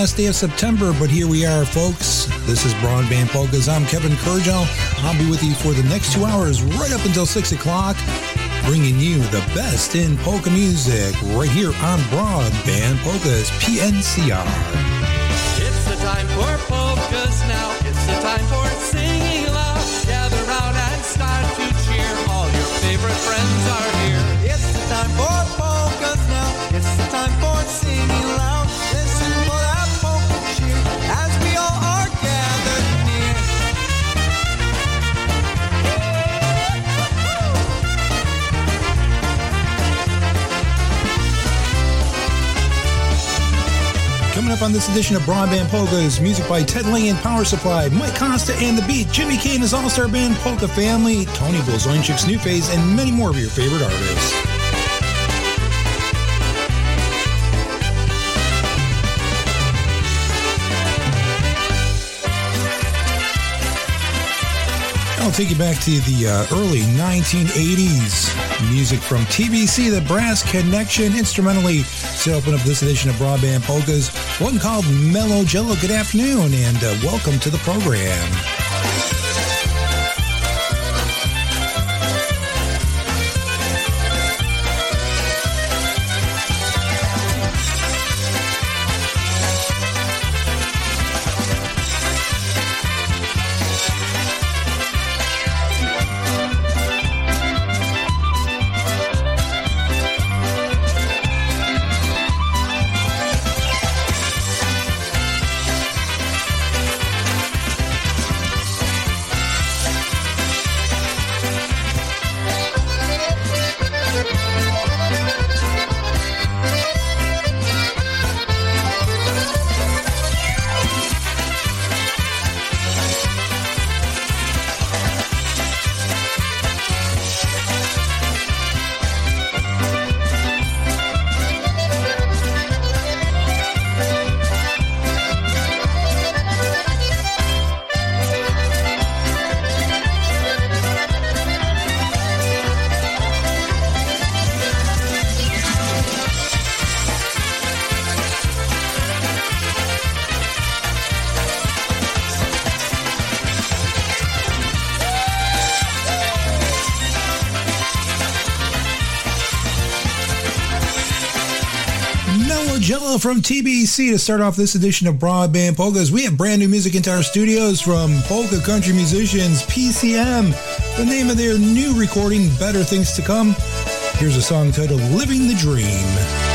last day of September, but here we are, folks. This is Broadband Polkas. I'm Kevin Kurdziel. I'll be with you for the next two hours, right up until 6 o'clock, bringing you the best in polka music right here on Broadband Polkas, PNCR. It's the time for polkas now. It's the time for up on this edition of Broadband Polkas, music by Ted and Power Supply, Mike Costa and The Beat, Jimmy Kane his All-Star Band Polka Family, Tony Blazonczyk's New Phase, and many more of your favorite artists. I'll take you back to the uh, early 1980s. Music from TBC, the Brass Connection, instrumentally to open up this edition of Broadband Polkas. One called Mellow Jello. Good afternoon and uh, welcome to the program. From TBC to start off this edition of Broadband Polkas. We have brand new music into our studios from polka country musicians PCM. The name of their new recording, Better Things to Come. Here's a song titled Living the Dream.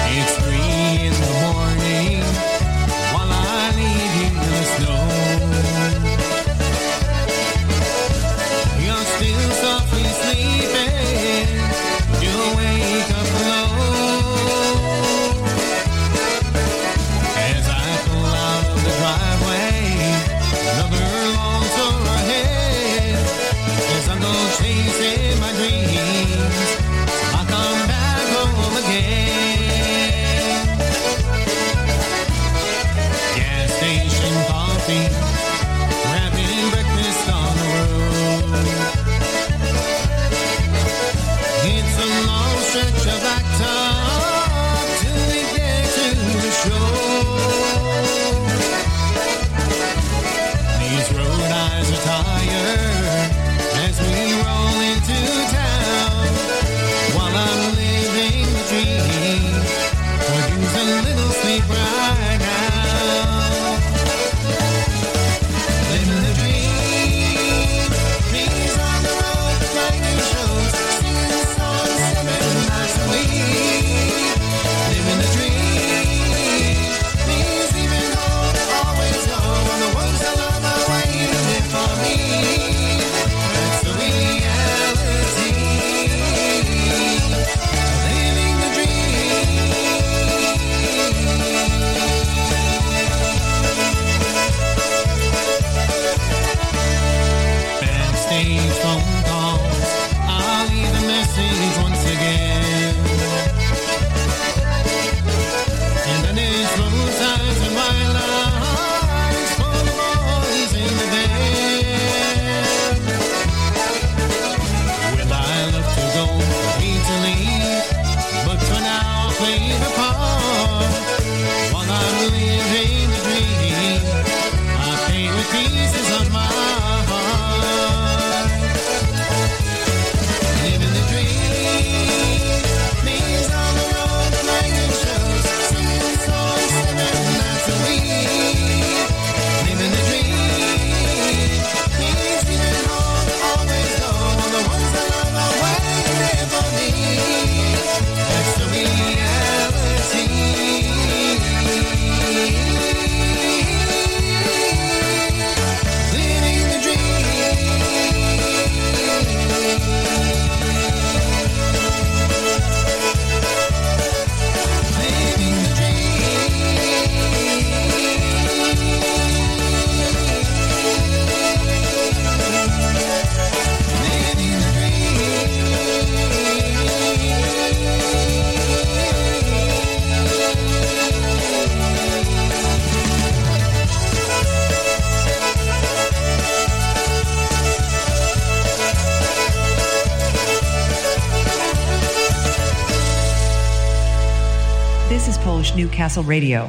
Polish Newcastle Radio.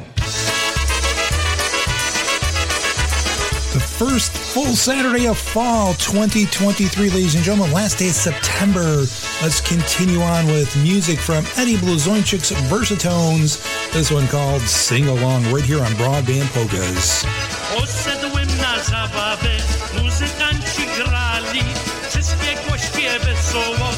The first full Saturday of fall 2023, ladies and gentlemen. Last day of September. Let's continue on with music from Eddie Blazonczyk's Versatones. This one called Sing Along right here on Broadband Polkas. Poszedłem na zabawę, muzykanci grali, wszystkie głośkie wesoło,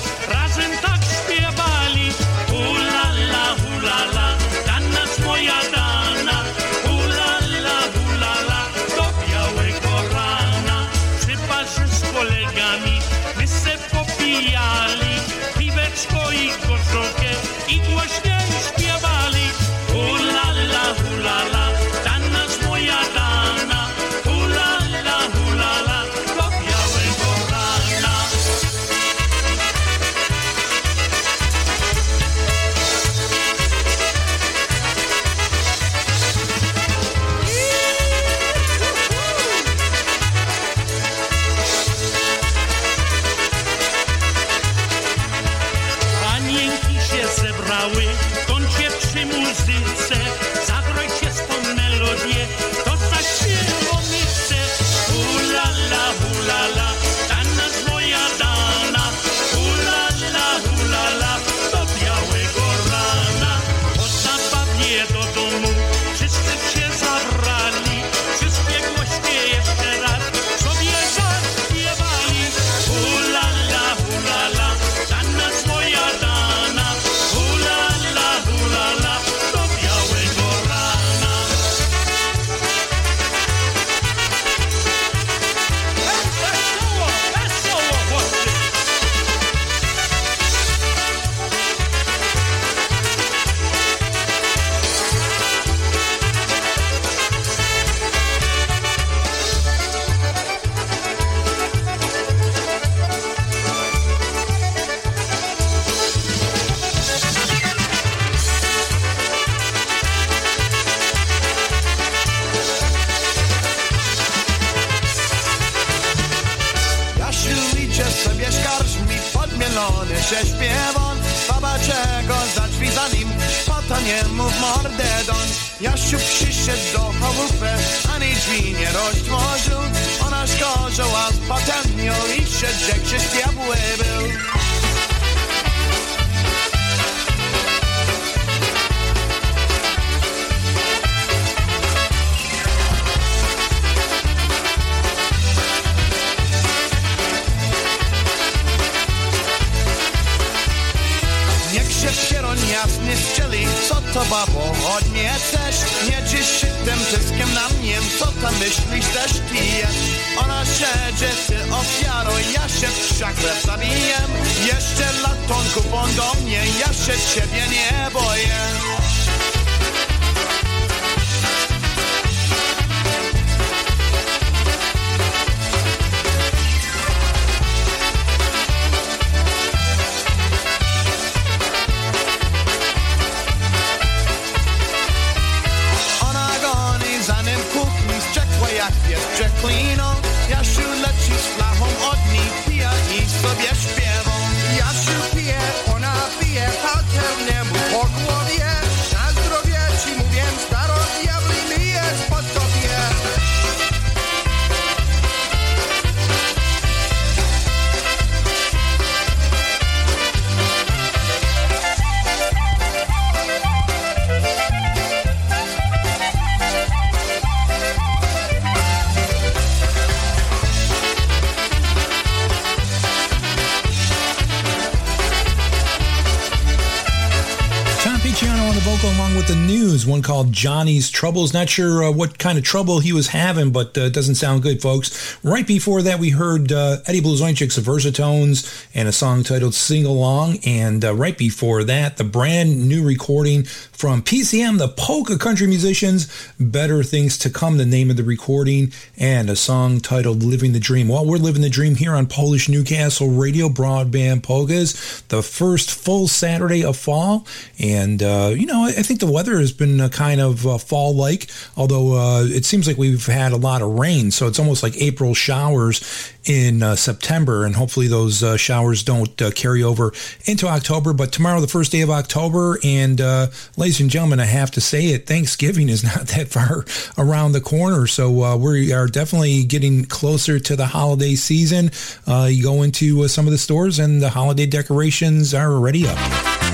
called Johnny's Troubles. Not sure uh, what kind of trouble he was having, but uh, it doesn't sound good, folks. Right before that, we heard uh, Eddie Blazonczyk's Versatones and a song titled Sing Along. And uh, right before that, the brand new recording from PCM, the Polka Country Musicians, Better Things to Come, the name of the recording, and a song titled Living the Dream. Well, we're living the dream here on Polish Newcastle Radio Broadband Polkas, the first full Saturday of fall. And, uh, you know, I think the weather has been uh, kind of uh, fall-like, although uh, it seems like we've had a lot of rain. So it's almost like April showers in uh, September, and hopefully those uh, showers don't uh, carry over into October. But tomorrow, the first day of October, and uh, ladies and gentlemen, I have to say it, Thanksgiving is not that far around the corner. So uh, we are definitely getting closer to the holiday season. Uh, you go into some of the stores, and the holiday decorations are already up.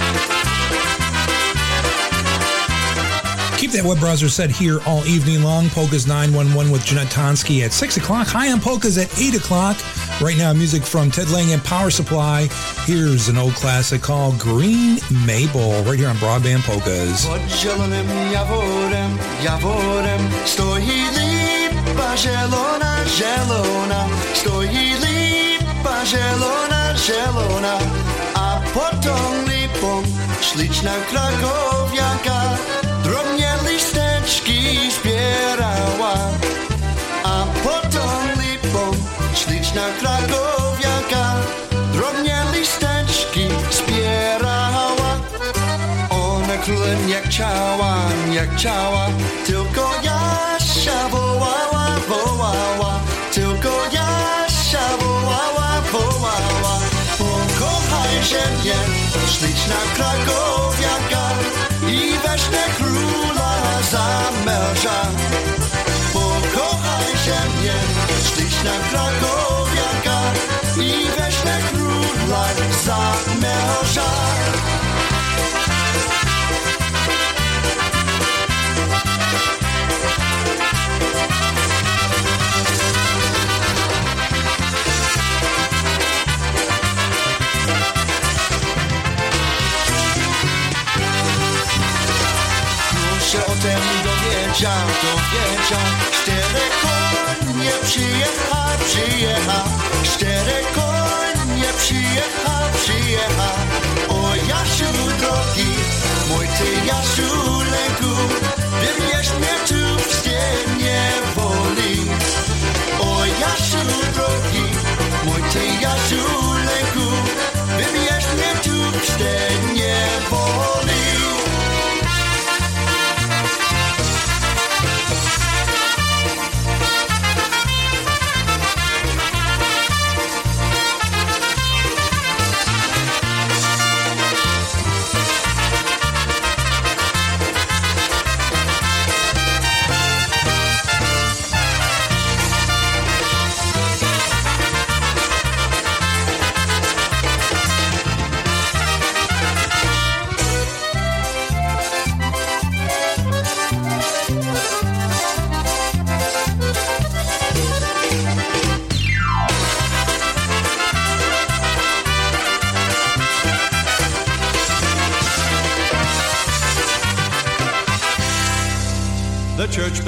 Keep that web browser set here all evening long. Polkas 911 with Jeanette Tonsky at 6 o'clock. High on Polkas at 8 o'clock. Right now, music from Ted Lang and Power Supply. Here's an old classic called Green Maple right here on Broadband Polkas. Zbierała. A tą lipą śliczna krakowiaka. Drobnie listeczki zbierała. Ona królem jak chciała, jak chciała Tylko Jasia wołała, wołała. Tylko Jasia wołała, wołała. Pokochaj się mnie, śliczna krakowiaka. I weźmie króla za męża śliczna krakowiaka I weźmie króla za męża. Się o tym dowiedział, dowiedział konie przyjecha, przyjecha. Cztery konie przyjecha, przyjecha. O Jasiu drogi, mój ty Jasiu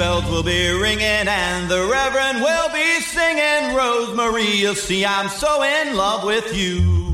bells will be ringing and the Reverend will be singing. Rosemary, you see, I'm so in love with you.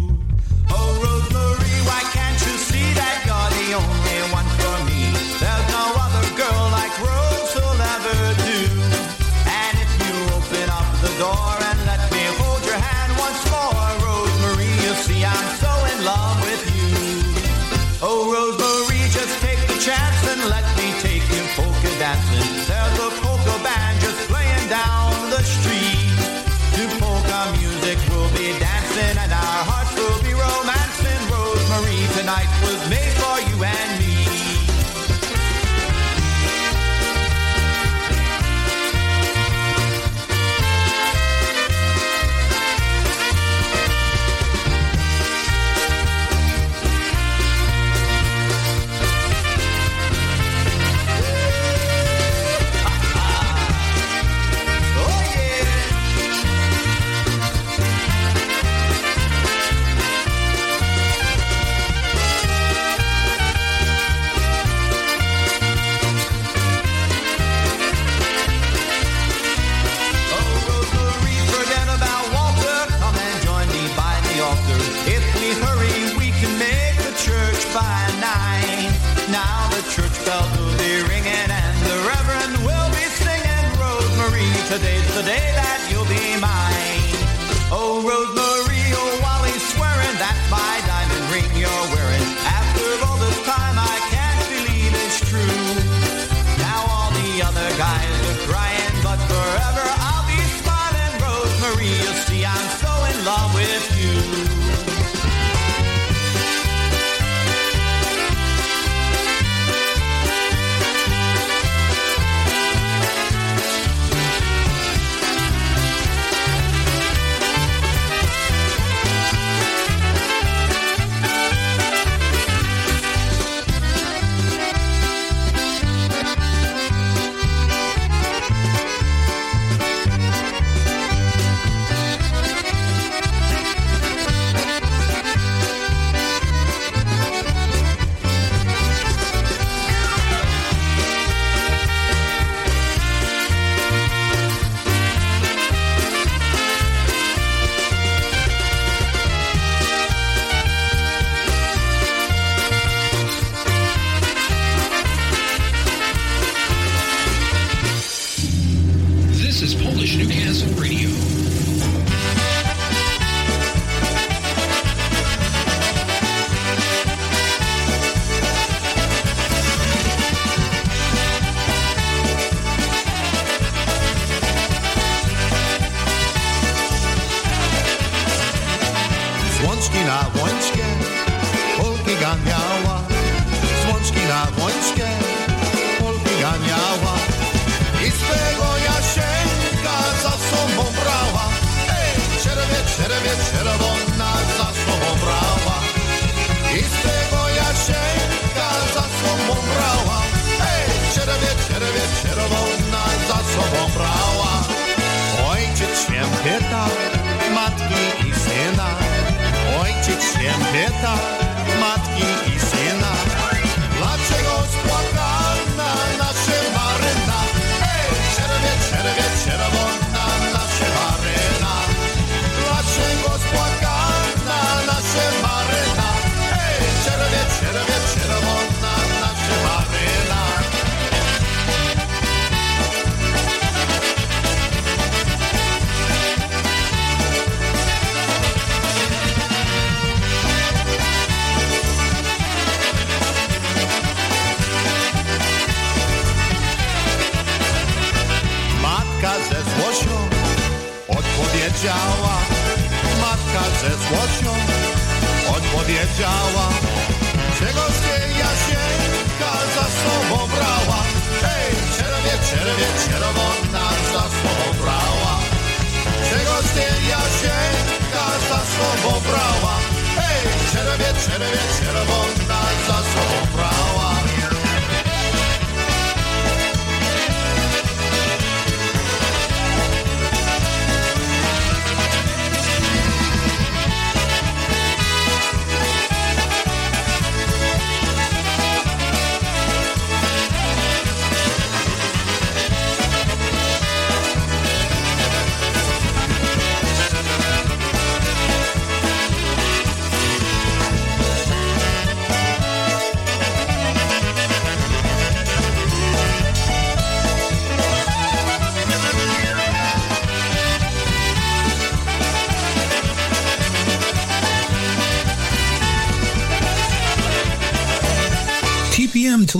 Today's the day that you'll be mine. Oh, Rosemary,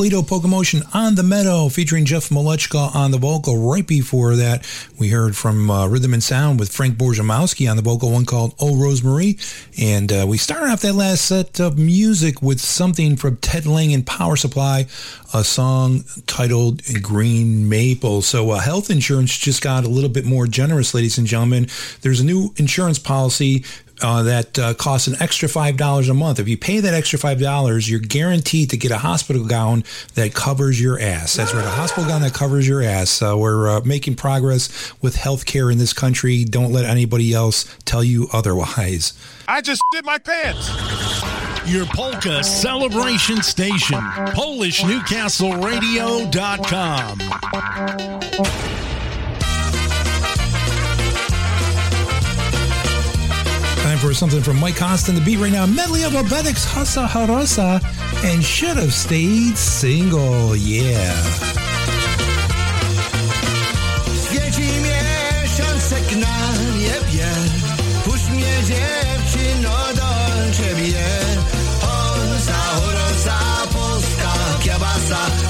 Toledo Polkamotion on the Meadow featuring Jeff Malechka on the vocal. Right before that, we heard from uh, Rhythm and Sound with Frank Borzamowski on the vocal, one called Oh Rosemary. And uh, we started off that last set of music with something from Ted Lang and Power Supply, a song titled Green Maple. So uh, health insurance just got a little bit more generous, ladies and gentlemen. There's a new insurance policy uh, that uh, costs an extra five dollars a month. If you pay that extra five dollars, you're guaranteed to get a hospital gown that covers your ass. That's right, a hospital gown that covers your ass. Uh, we're uh, making progress with healthcare in this country. Don't let anybody else tell you otherwise. I just did my pants. Your polka celebration station, PolishNewcastleRadio.com. for something from Mike Constant. The beat right now, medley of Obedics, Hasa Harosa, and should have stayed single. Yeah.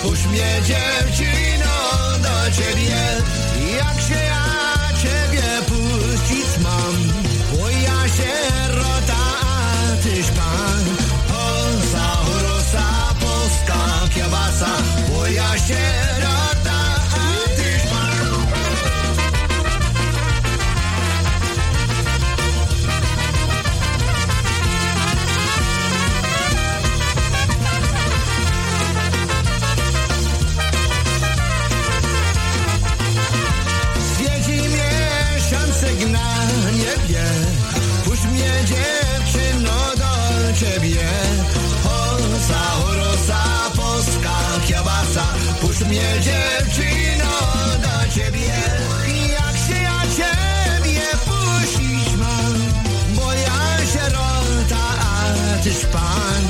Puść mnie dziewczyno do ciebie. Tyś pan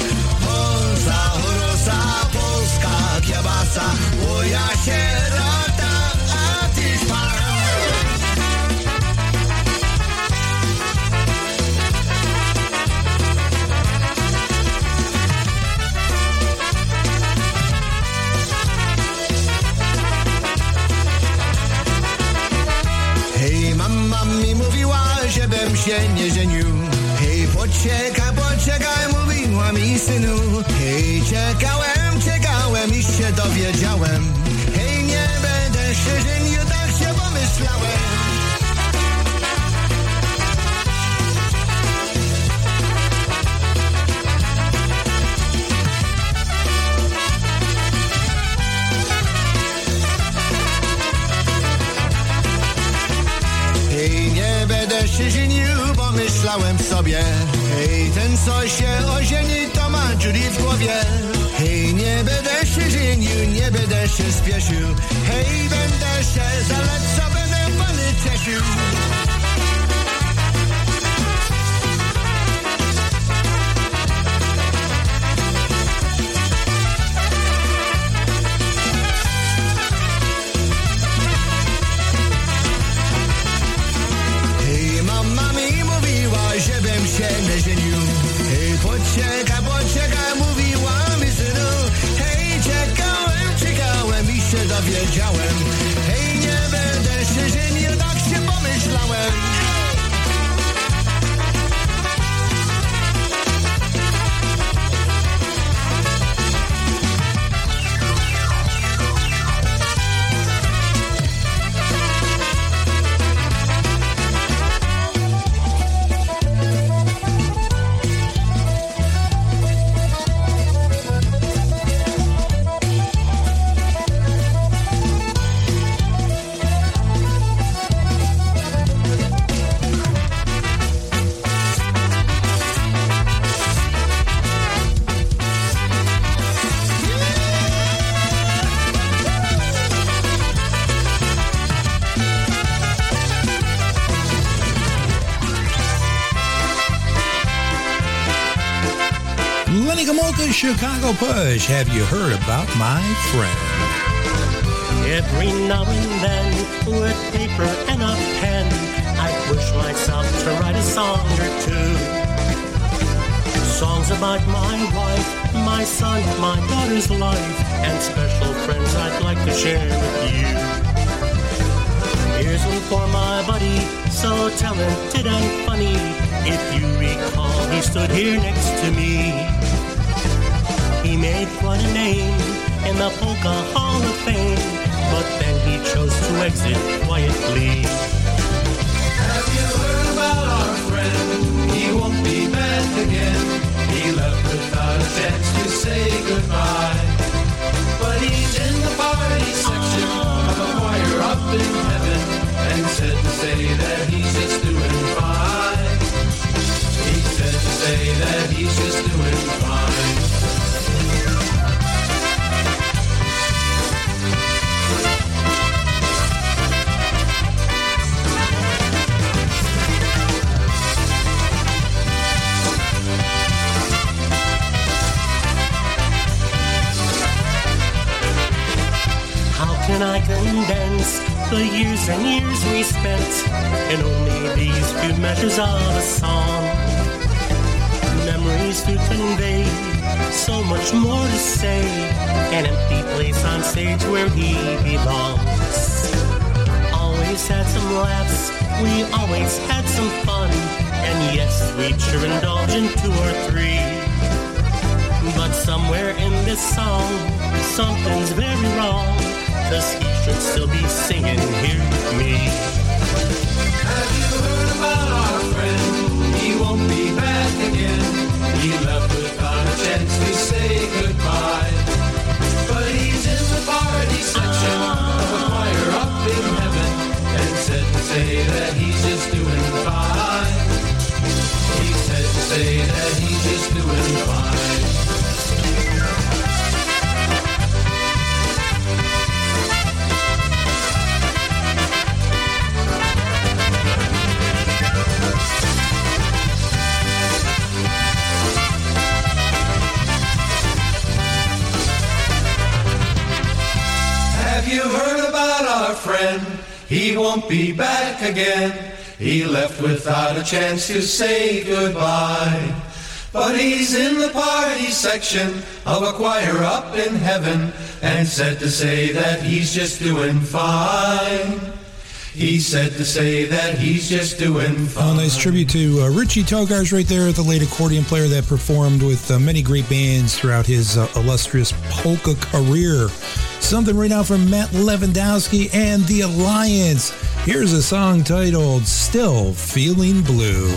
Osa, orosa, polska kiebasa Bo ja sierota, a tyś pan Hej, mama mi mówiła, żebym się nie żenił. Hej, poczekaj, synu. Hej, czekałem, czekałem i się dowiedziałem. Hej, nie będę się żenił, tak się pomyślałem. Hej, nie będę się żenił, pomyślałem sobie. Hej, ten co się ożeni, dziury w głowie. Hej, nie będę się żenił, nie będę się spieszył. Hej, będę się zalecał, będę pany cieszył Chicago Push. Have you heard about my friend? Every now and then, with paper and a pen, I push myself to write a song or two. Songs about my wife, my son, my daughter's life, and special friends I'd like to share with you. Here's one for my buddy, so talented and funny. If you recall, he stood here next to me. Made quite a name in the Polka Hall of Fame, but then he chose to exit quietly. Have you heard about our friend? He won't be back again. He left without a chance to say goodbye. But he's in the party section of a choir up in Can I condense the years and years we spent in only these few measures of a song? Memories to convey, so much more to say. An empty place on stage where he belongs. Always had some laughs, we always had some fun, and yes, we'd sure indulge in two or three. But somewhere in this song, something's very wrong. Cause he should still be singing here with me. Have you heard about our friend? He won't be back again. He left without a chance to say goodbye. He won't be back again. He left without a chance to say goodbye. But he's in the party section of a choir up in heaven and said to say that he's just doing fine. He said to say that he's just doing fine. Oh, nice tribute to uh, Richie Togars right there, the late accordion player that performed with uh, many great bands throughout his uh, illustrious polka career. Something right now from Matt Lewandowski and The Alliance. Here's a song titled Still Feeling Blue.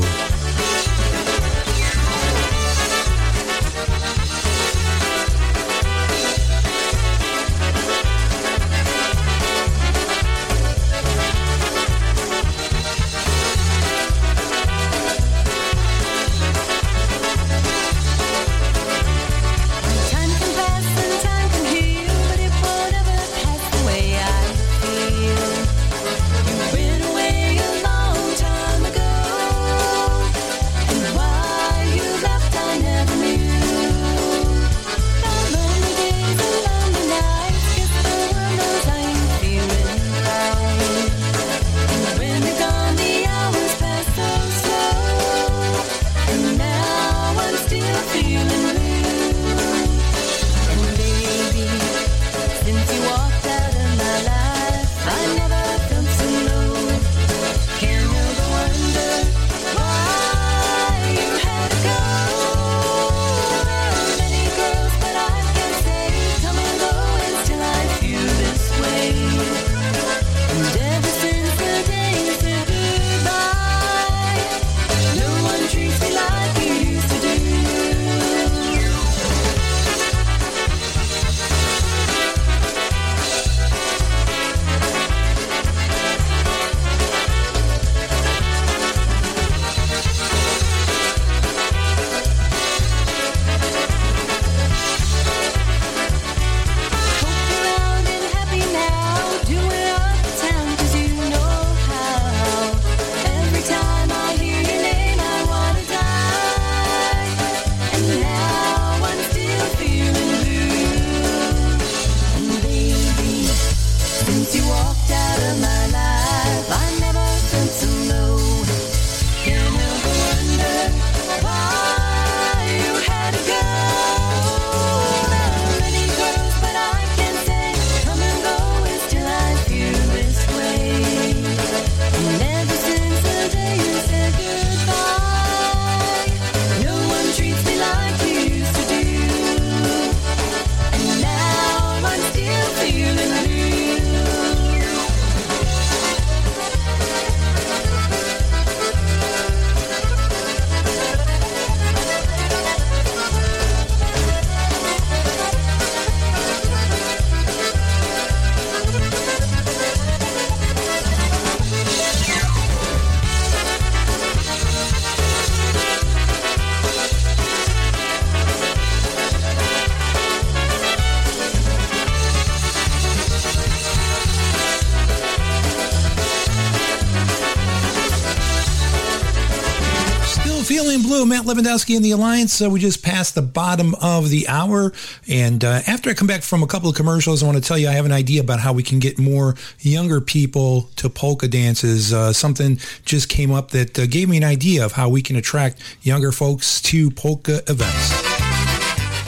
Lewandowski and the Alliance. Uh, we just passed the bottom of the hour. And uh, after I come back from a couple of commercials, I want to tell you I have an idea about how we can get more younger people to polka dances. Uh, something just came up that uh, gave me an idea of how we can attract younger folks to polka events.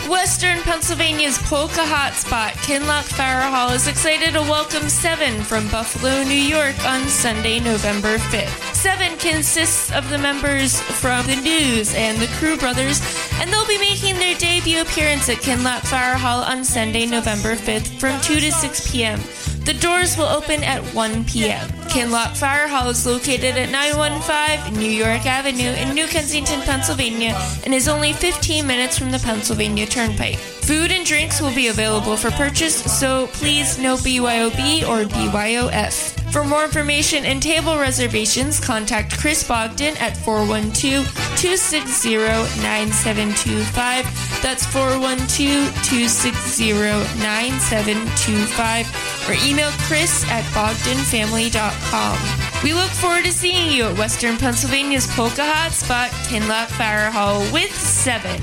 Western Pennsylvania's polka hotspot, Kinloch Fire Hall, is excited to welcome Seven from Buffalo, New York on Sunday, November 5th. Seven consists of the members from the News and the Crew Brothers, and they'll be making their debut appearance at Kinloch Fire Hall on Sunday, November 5th from 2 to 6 p.m. The doors will open at 1 p.m. Kinloch Fire Hall is located at 915 New York Avenue in New Kensington, Pennsylvania, and is only 15 minutes from the Pennsylvania Turnpike. Food and drinks will be available for purchase, so please no BYOB or BYOF. For more information and table reservations, contact Chris Bogdan at 412-260-9725. That's 412-260-9725. Or email chris at bogdanfamily.com. We look forward to seeing you at Western Pennsylvania's Polka Hotspot, Kinloch Fire Hall with seven.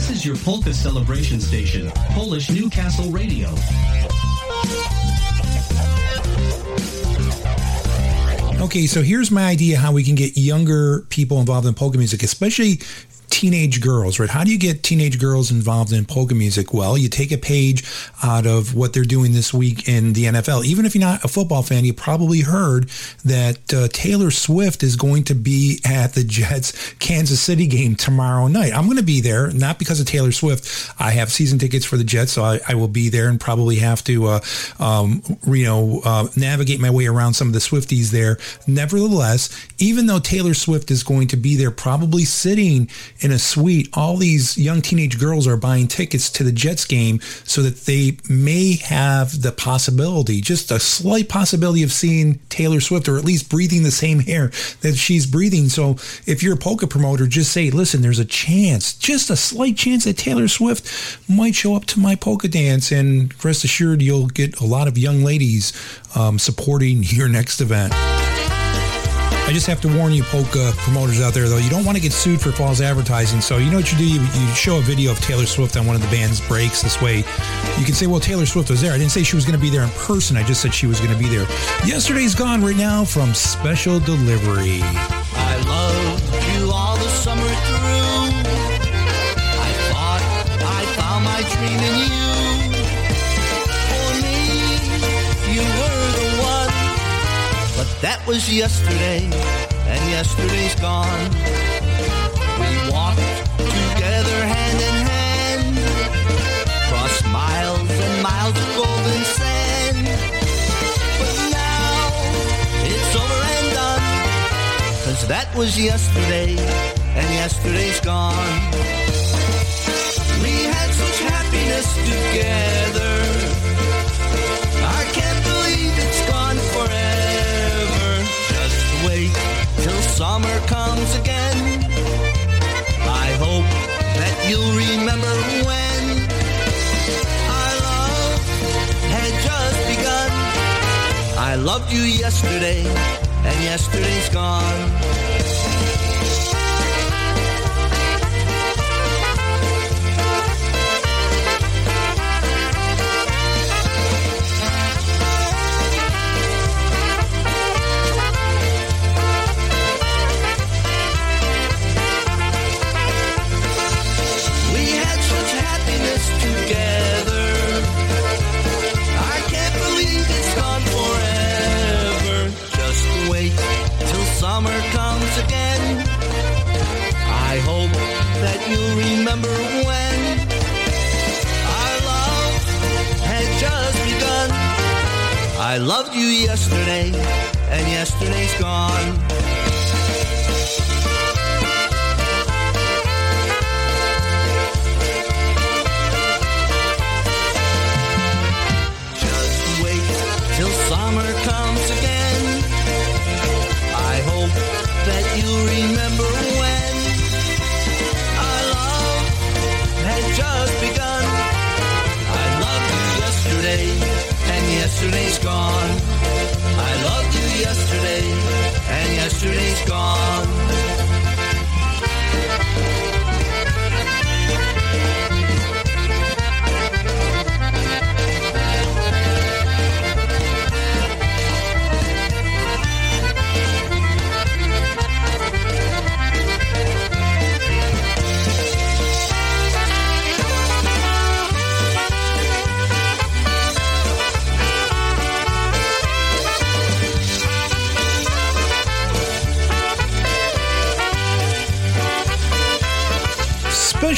This is your polka celebration station, Polish Newcastle Radio. Okay, so here's my idea how we can get younger people involved in polka music, especially teenage girls, right? How do you get teenage girls involved in polka music? Well, you take a page out of what they're doing this week in the NFL. Even if you're not a football fan, you probably heard that uh, Taylor Swift is going to be at the Jets Kansas City game tomorrow night. I'm going to be there, not because of Taylor Swift. I have season tickets for the Jets, so I, I will be there and probably have to, uh, um, you know, uh, navigate my way around some of the Swifties there. Nevertheless, even though Taylor Swift is going to be there, probably sitting in a suite, all these young teenage girls are buying tickets to the Jets game so that they may have the possibility, just a slight possibility of seeing Taylor Swift or at least breathing the same air that she's breathing. So if you're a polka promoter, just say, listen, there's a chance, just a slight chance that Taylor Swift might show up to my polka dance. And rest assured, you'll get a lot of young ladies um, supporting your next event. I just have to warn you, polka uh, promoters out there, though, you don't want to get sued for false advertising. So you know what you do? You, you show a video of Taylor Swift on one of the band's breaks. This way, you can say, "Well, Taylor Swift was there." I didn't say she was going to be there in person. I just said she was going to be there. Yesterday's gone right now from Special Delivery. I you all the summer through. I thought I found my dream in you. That was yesterday, and yesterday's gone. We walked together hand in hand, crossed miles and miles of golden sand. But now it's over and done. Cause that was yesterday, and yesterday's gone. We had such happiness together. Summer comes again. I hope that you'll remember when our love had just begun. I loved you yesterday, and yesterday's gone. Remember when our love had just begun. I loved you yesterday, and yesterday's gone. Yesterday's gone. I loved you yesterday, and yesterday's gone.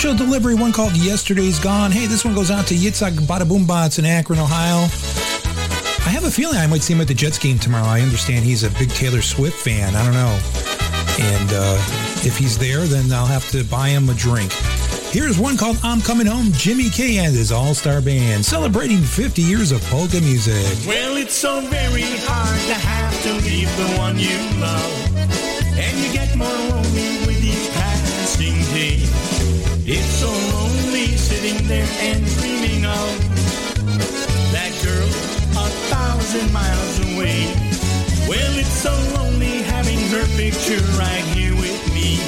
Special delivery, one called Yesterday's Gone. Hey, this one goes out to Yitzhak Badaboombots in Akron, Ohio. I have a feeling I might see him at the Jets game tomorrow. I understand he's a big Taylor Swift fan. I don't know. And uh, if he's there, then I'll have to buy him a drink. Here's one called I'm Coming Home, Jimmy K and his All Star Band, celebrating 50 years of polka music. Well, it's so very hard to have to leave the one you love. Sitting there and dreaming of that girl a thousand miles away. Well, it's so lonely having her picture right here with me.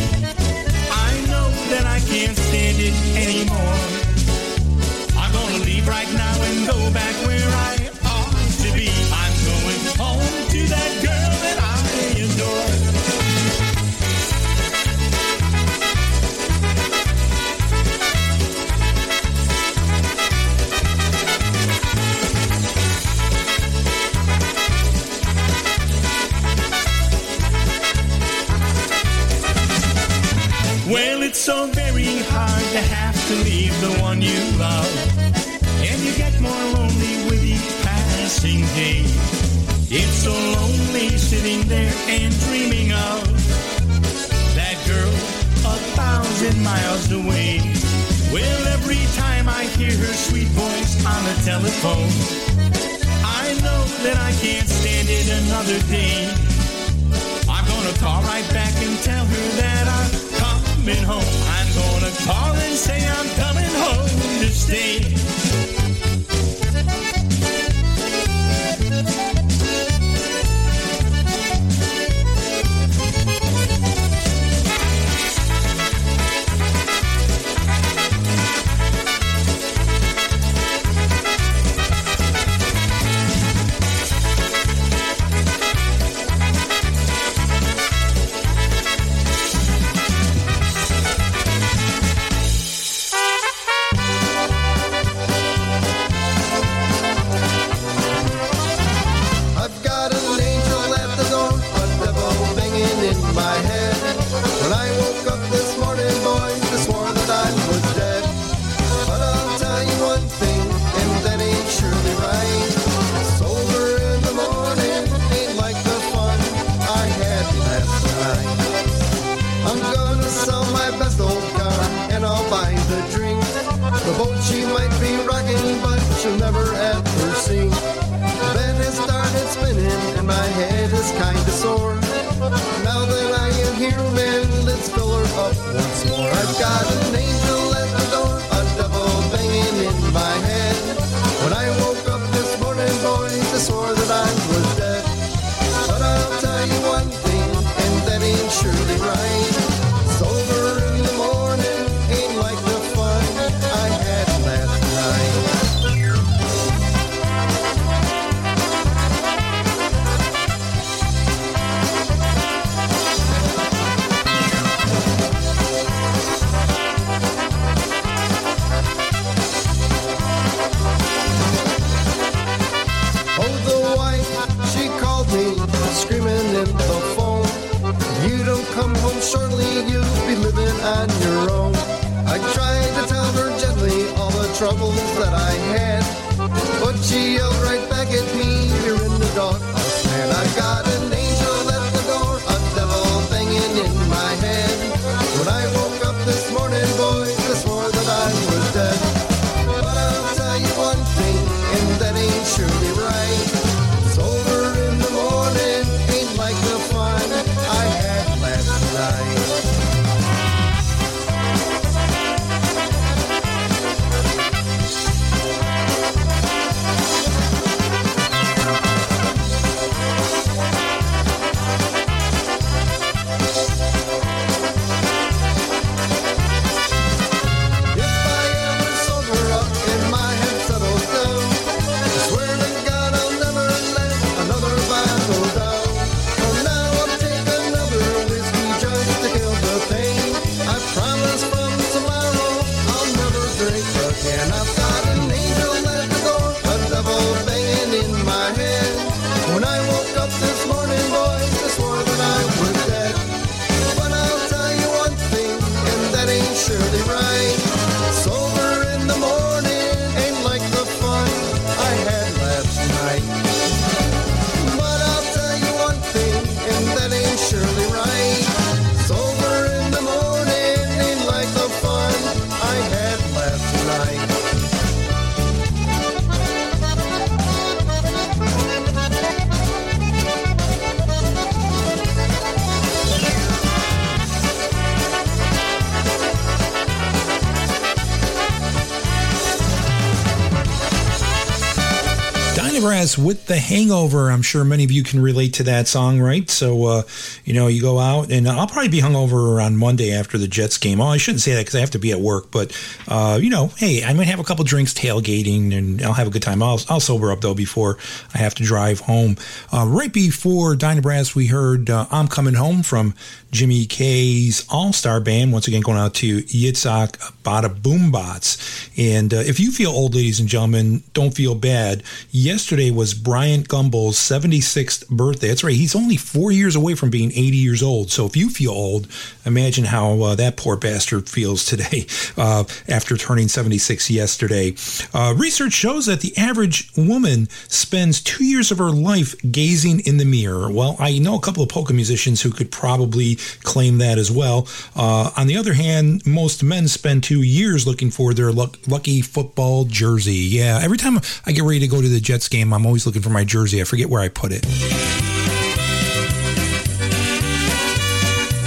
with the hangover, I'm sure many of you can relate to that song, right? So, uh, you know, you go out, and I'll probably be hungover on Monday after the Jets game. Oh, I shouldn't say that because I have to be at work, but uh, you know, hey, I might have a couple drinks tailgating and I'll have a good time. I'll, I'll sober up though before I have to drive home. Uh, right before Dynabrass, we heard uh, I'm Coming Home from Jimmy K's All Star Band. Once again, going out to Yitzhak Bada Boombots. And uh, if you feel old, ladies and gentlemen, don't feel bad. Yesterday was Bryant Gumbel's 76th birthday. That's right. He's only four years away from being 80 years old. So if you feel old, imagine how uh, that poor bastard feels today uh, after turning 76 yesterday. Uh, research shows that the average woman spends two years of her life gazing in the mirror. Well, I know a couple of polka musicians who could probably claim that as well. Uh, on the other hand, most men spend two years looking for their luck- lucky football jersey. Yeah, every time I get ready to go to the Jets game, I'm always looking for my jersey. I forget where I put it.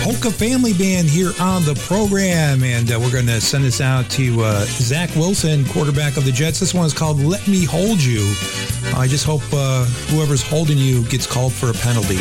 Polka Family Band here on the program, and uh, we're going to send this out to uh, Zach Wilson, quarterback of the Jets. This one is called "Let Me Hold You." I just hope uh, whoever's holding you gets called for a penalty.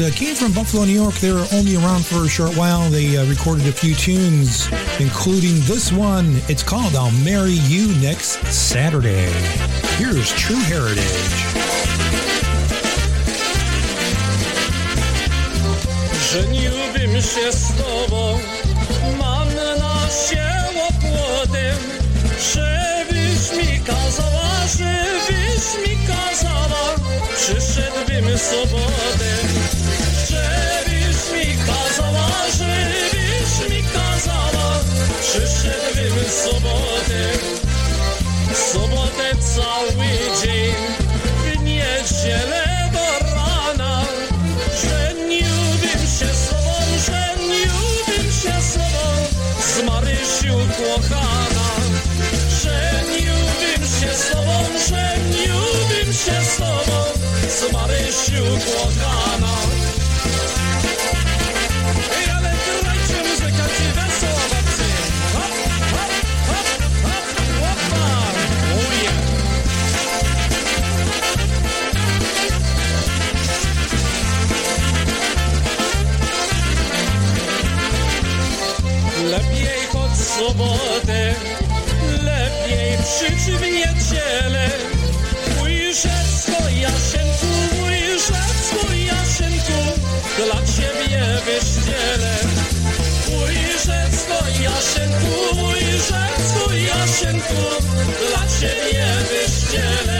Uh, came from Buffalo, New York. They were only around for a short while. They uh, recorded a few tunes, including this one. It's called I'll Marry You Next Saturday. Here's True Heritage. Żeniłbym się z tobą, mam na płotem, żebyś mi kazała, żebyś mi kazała, przyszedłbym przyszedłbym sobotem, sobotę cały dzień, w niedzielę do rana, Żeniłbym się z tobą, żeniłbym się z tobą, z Marysiu kochana. Żeniłbym się z tobą, żeniłbym się z tobą, z Marysiu kochana. sobotę lepiej przyczy w niedzielę. Łyżeczko, Jaszenku, łyżeczko, Jaszenku, dla ciebie wyszdzielę. Łyżeczko, Jaszenku, łyżeczko, Jaszenku, dla ciebie wyszdzielę.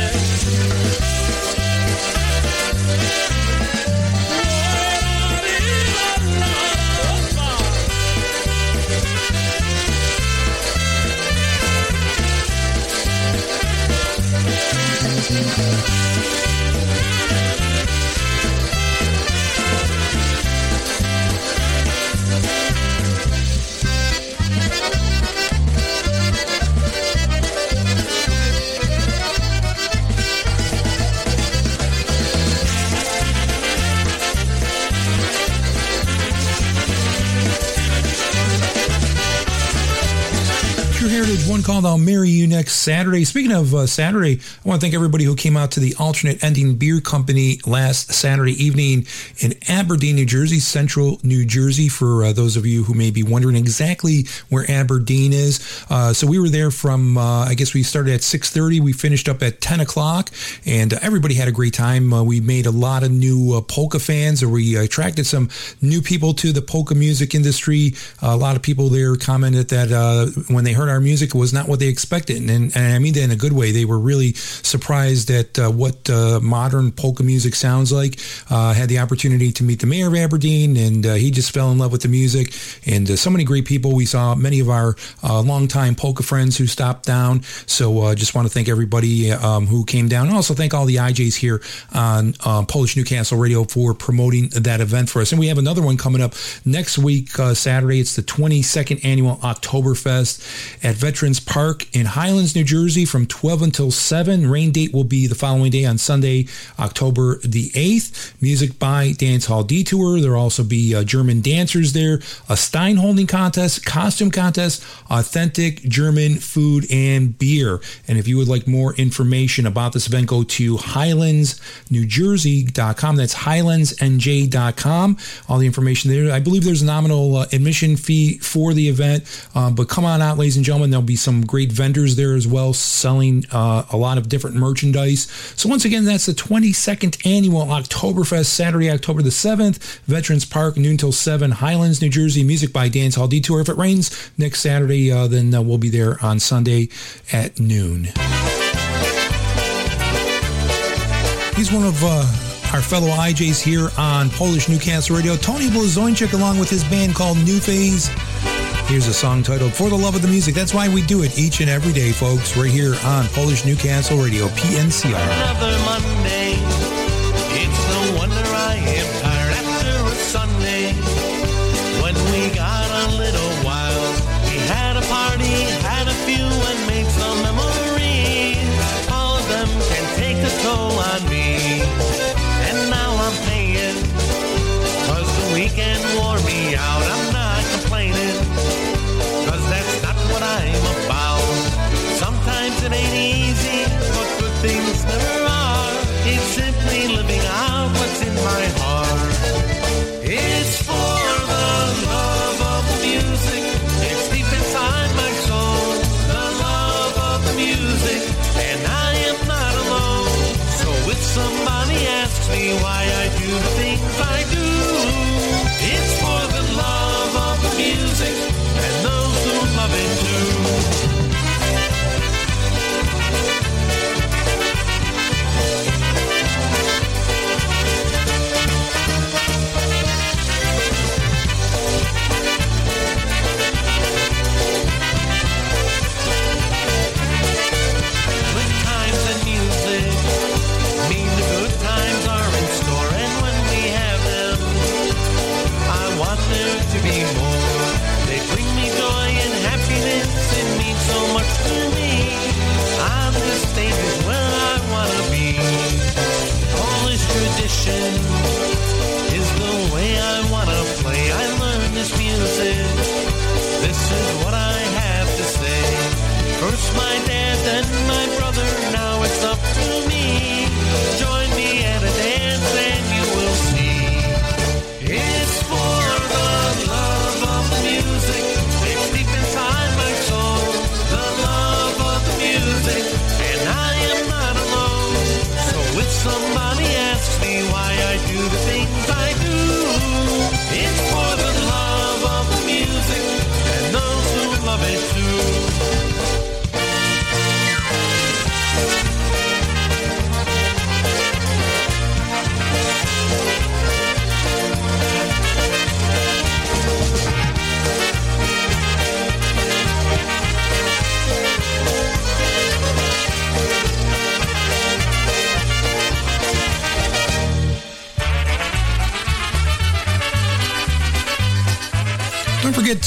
One called I'll Marry You next Saturday. Speaking of uh, Saturday, I want to thank everybody who came out to the Alternate Ending Beer Company last Saturday evening in Aberdeen, New Jersey, central New Jersey, for uh, those of you who may be wondering exactly where Aberdeen is. Uh, so we were there from, uh, I guess we started at 6.30. We finished up at 10 o'clock, and uh, everybody had a great time. Uh, we made a lot of new polka fans, or we attracted some new people to the polka music industry. a lot of people there commented that when they heard our music, it was not what they expected. And, and, I mean that in a good way. They were really surprised at uh, what uh, modern polka music sounds like. Uh, had the opportunity to meet the mayor of Aberdeen, and uh, he just fell in love with the music. And uh, so many great people. We saw many of our longtime polka friends who stopped down. So just want to thank everybody um, who came down. And also thank all the IJs here on Polish Newcastle Radio for promoting that event for us. And we have another one coming up next week, Saturday. It's the 22nd annual Oktoberfest at Veterans Park in Highlands, New Jersey from 12 until 7. Rain date will be the following day on Sunday, October the 8th. Music by Dance Hall Detour. There'll also be uh, German dancers there, a Stein holding contest, costume contest, authentic German food and beer. And if you would like more information about this event, go to highlandsnewjersey.com. That's highlandsnj.com. All the information there. I believe there's a nominal uh, admission fee for the event, uh, but come on out, ladies and gentlemen. There'll be some great vendors there as well, selling uh, a lot of different merchandise. So once again, that's the 22nd annual Oktoberfest, Saturday, October the 7th, Veterans Park, noon till 7, Highlands, New Jersey. Music by Dance Hall Detour. If it rains next Saturday, uh, then uh, we'll be there on Sunday at noon. He's one of uh, our fellow IJs here on Polish Newcastle Radio. Tony Blazonczyk along with his band called New Phase. Here's a song titled For the Love of the Music. That's why we do it each and every day, folks, right here on Polish Newcastle Radio, PNCR. Another Monday.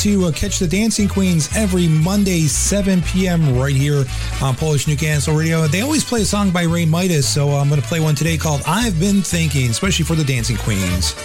To uh, catch the Dancing Queens every Monday, 7 p.m. right here on Polish New Newcastle Radio. They always play a song by Ray Midas, so I'm going to play one today called I've Been Thinking, especially for the Dancing Queens.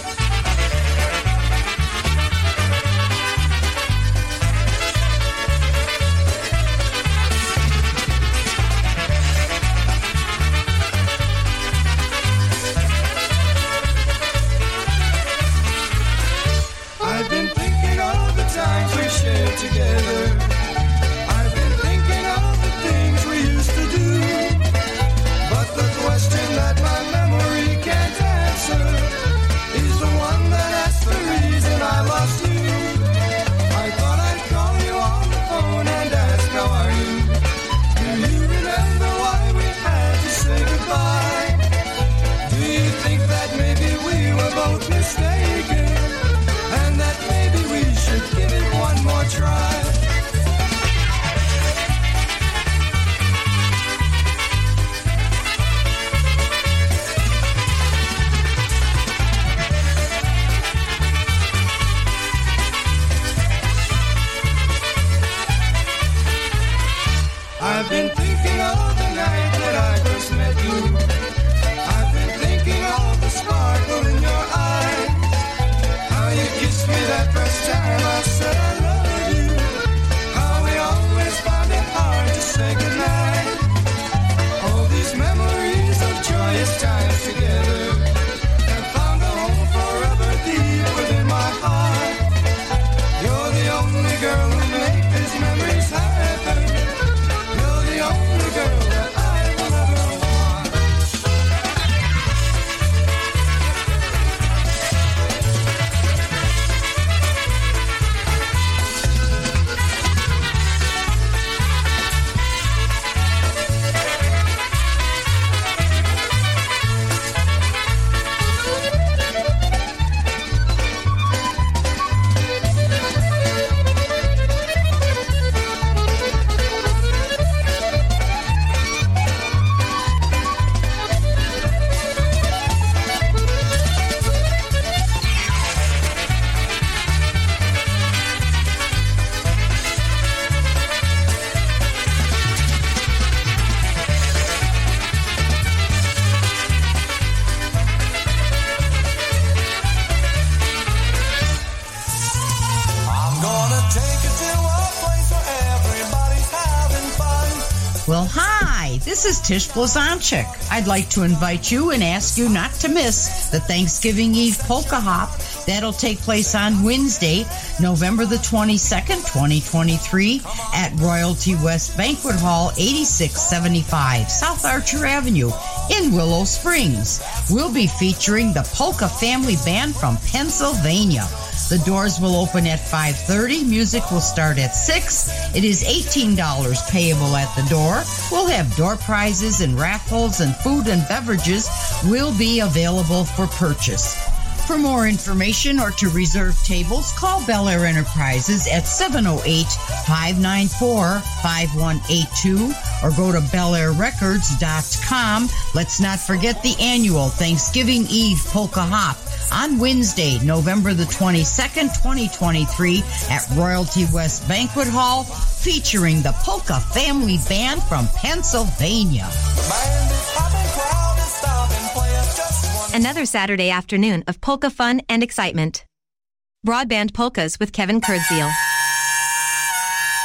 This is Tish Blazonczyk. I'd like to invite you and ask you not to miss the Thanksgiving Eve Polka Hop. That'll take place on Wednesday, November the 22nd, 2023, at Royalty West Banquet Hall, 8675 South Archer Avenue in Willow Springs. We'll be featuring the Polka Family Band from Pennsylvania. The doors will open at 5:30. Music will start at 6. It is $18 payable at the door. We'll have door prizes and raffles and food and beverages will be available for purchase. For more information or to reserve tables, call Bel Air Enterprises at 708-594-5182 or go to belairrecords.com. Let's not forget the annual Thanksgiving Eve Polka Hop on Wednesday, November the 22nd, 2023 at Royalty West Banquet Hall featuring the Polka Family Band from Pennsylvania. Another Saturday afternoon of polka fun and excitement. Broadband polkas with Kevin Kurdziel.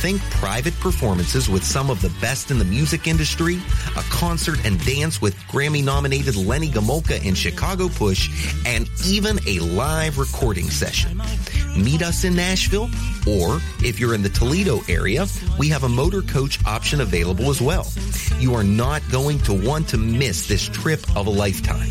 Think private performances with some of the best in the music industry, a concert and dance with Grammy nominated Lenny Gomulka and Chicago Push, and even a live recording session. Meet us in Nashville, or if you're in the Toledo area, we have a motor coach option available as well. You are not going to want to miss this trip of a lifetime.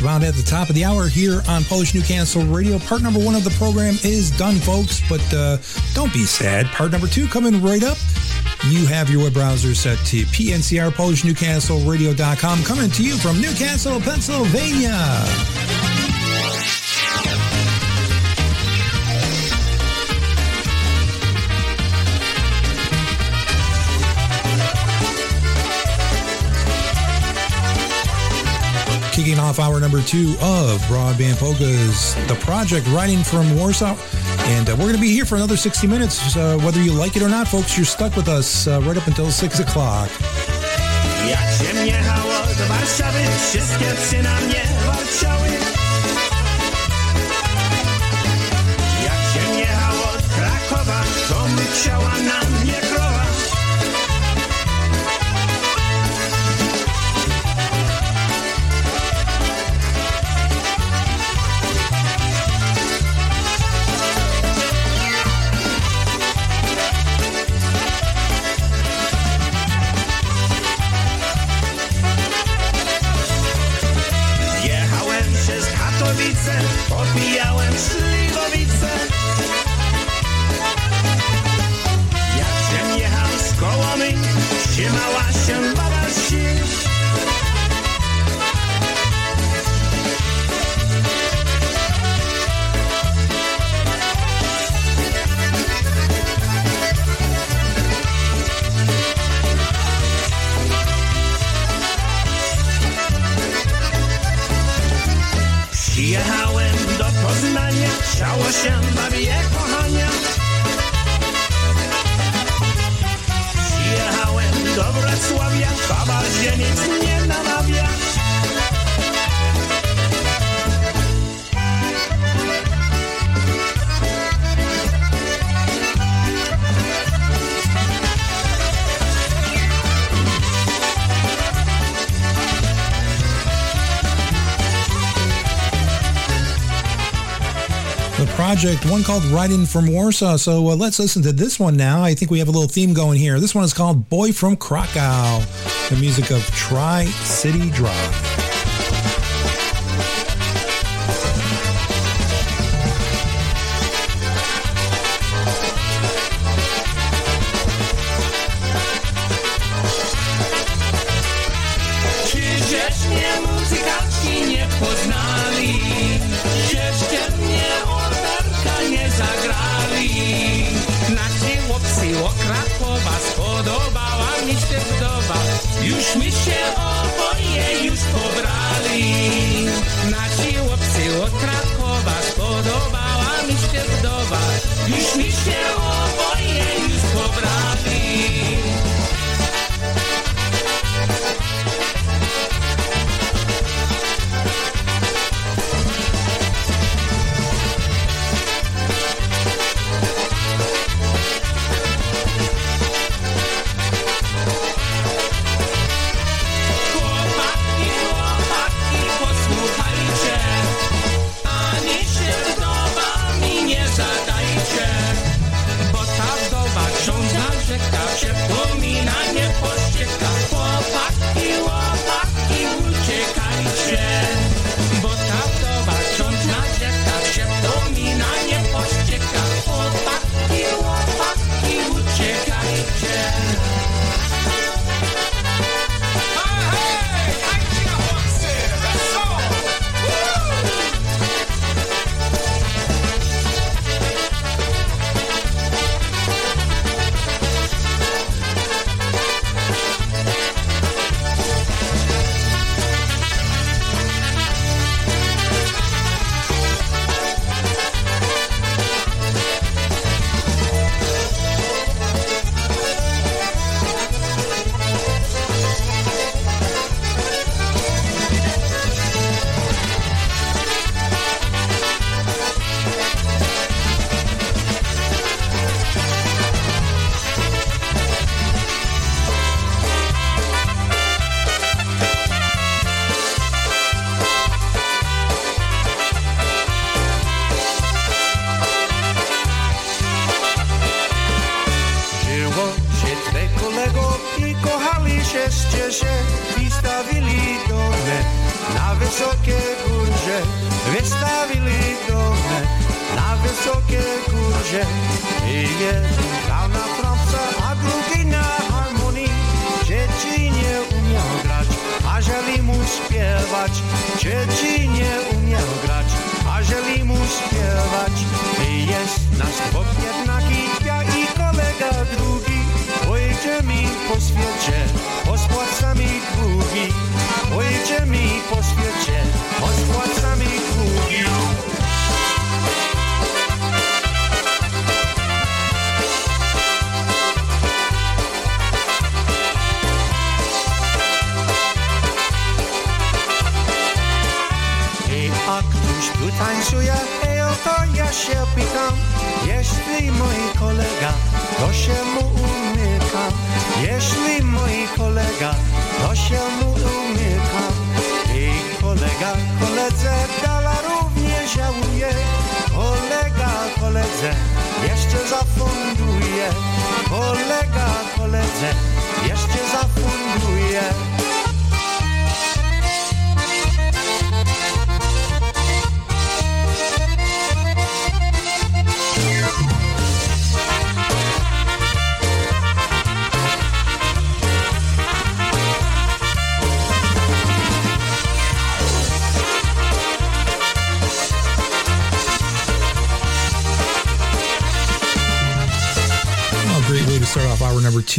About at the top of the hour here on Polish Newcastle Radio. Part number one of the program is done, folks, but uh, don't be sad. Part number two coming right up. You have your web browser set to PNCR Polish Newcastle Radio.com coming to you from Newcastle, Pennsylvania. Kicking off hour number two of Broadband Polkas, the project writing from Warsaw. And uh, we're going to be here for another 60 minutes. Uh, whether you like it or not, folks, you're stuck with us uh, right up until 6 o'clock. Jak się Warszawy, wszystkie psy. Jak się Krakowa, to project, one called Riding from Warsaw. So uh, let's listen to this one now. I think we have a little theme going here. This one is called Boy from Krakow, the music of Tri City Drive.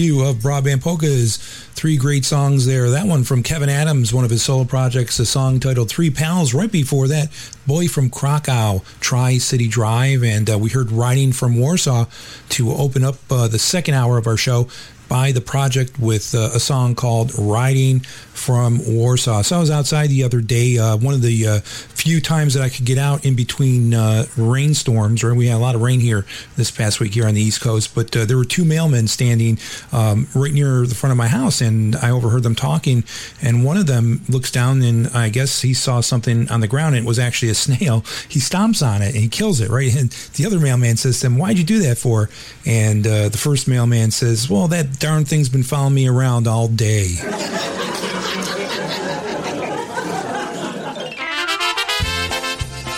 Of Broadband Polkas. Three great songs there. That one from Kevin Adams, one of his solo projects, a song titled Three Pals. Right before that, Boy from Krakow, Tri City Drive. And uh, we heard Riding from Warsaw to open up uh, the second hour of our show by the project with uh, a song called Riding from Warsaw. So I was outside the other day, uh, one of the uh, few times that I could get out in between uh, rainstorms, right? We had a lot of rain here this past week here on the East Coast, but uh, there were two mailmen standing um, right near the front of my house, and I overheard them talking. And one of them looks down, and I guess he saw something on the ground, and it was actually a snail. He stomps on it and he kills it, right? And the other mailman says to him, Why'd you do that for? And uh, the first mailman says, Well, that darn thing's been following me around all day.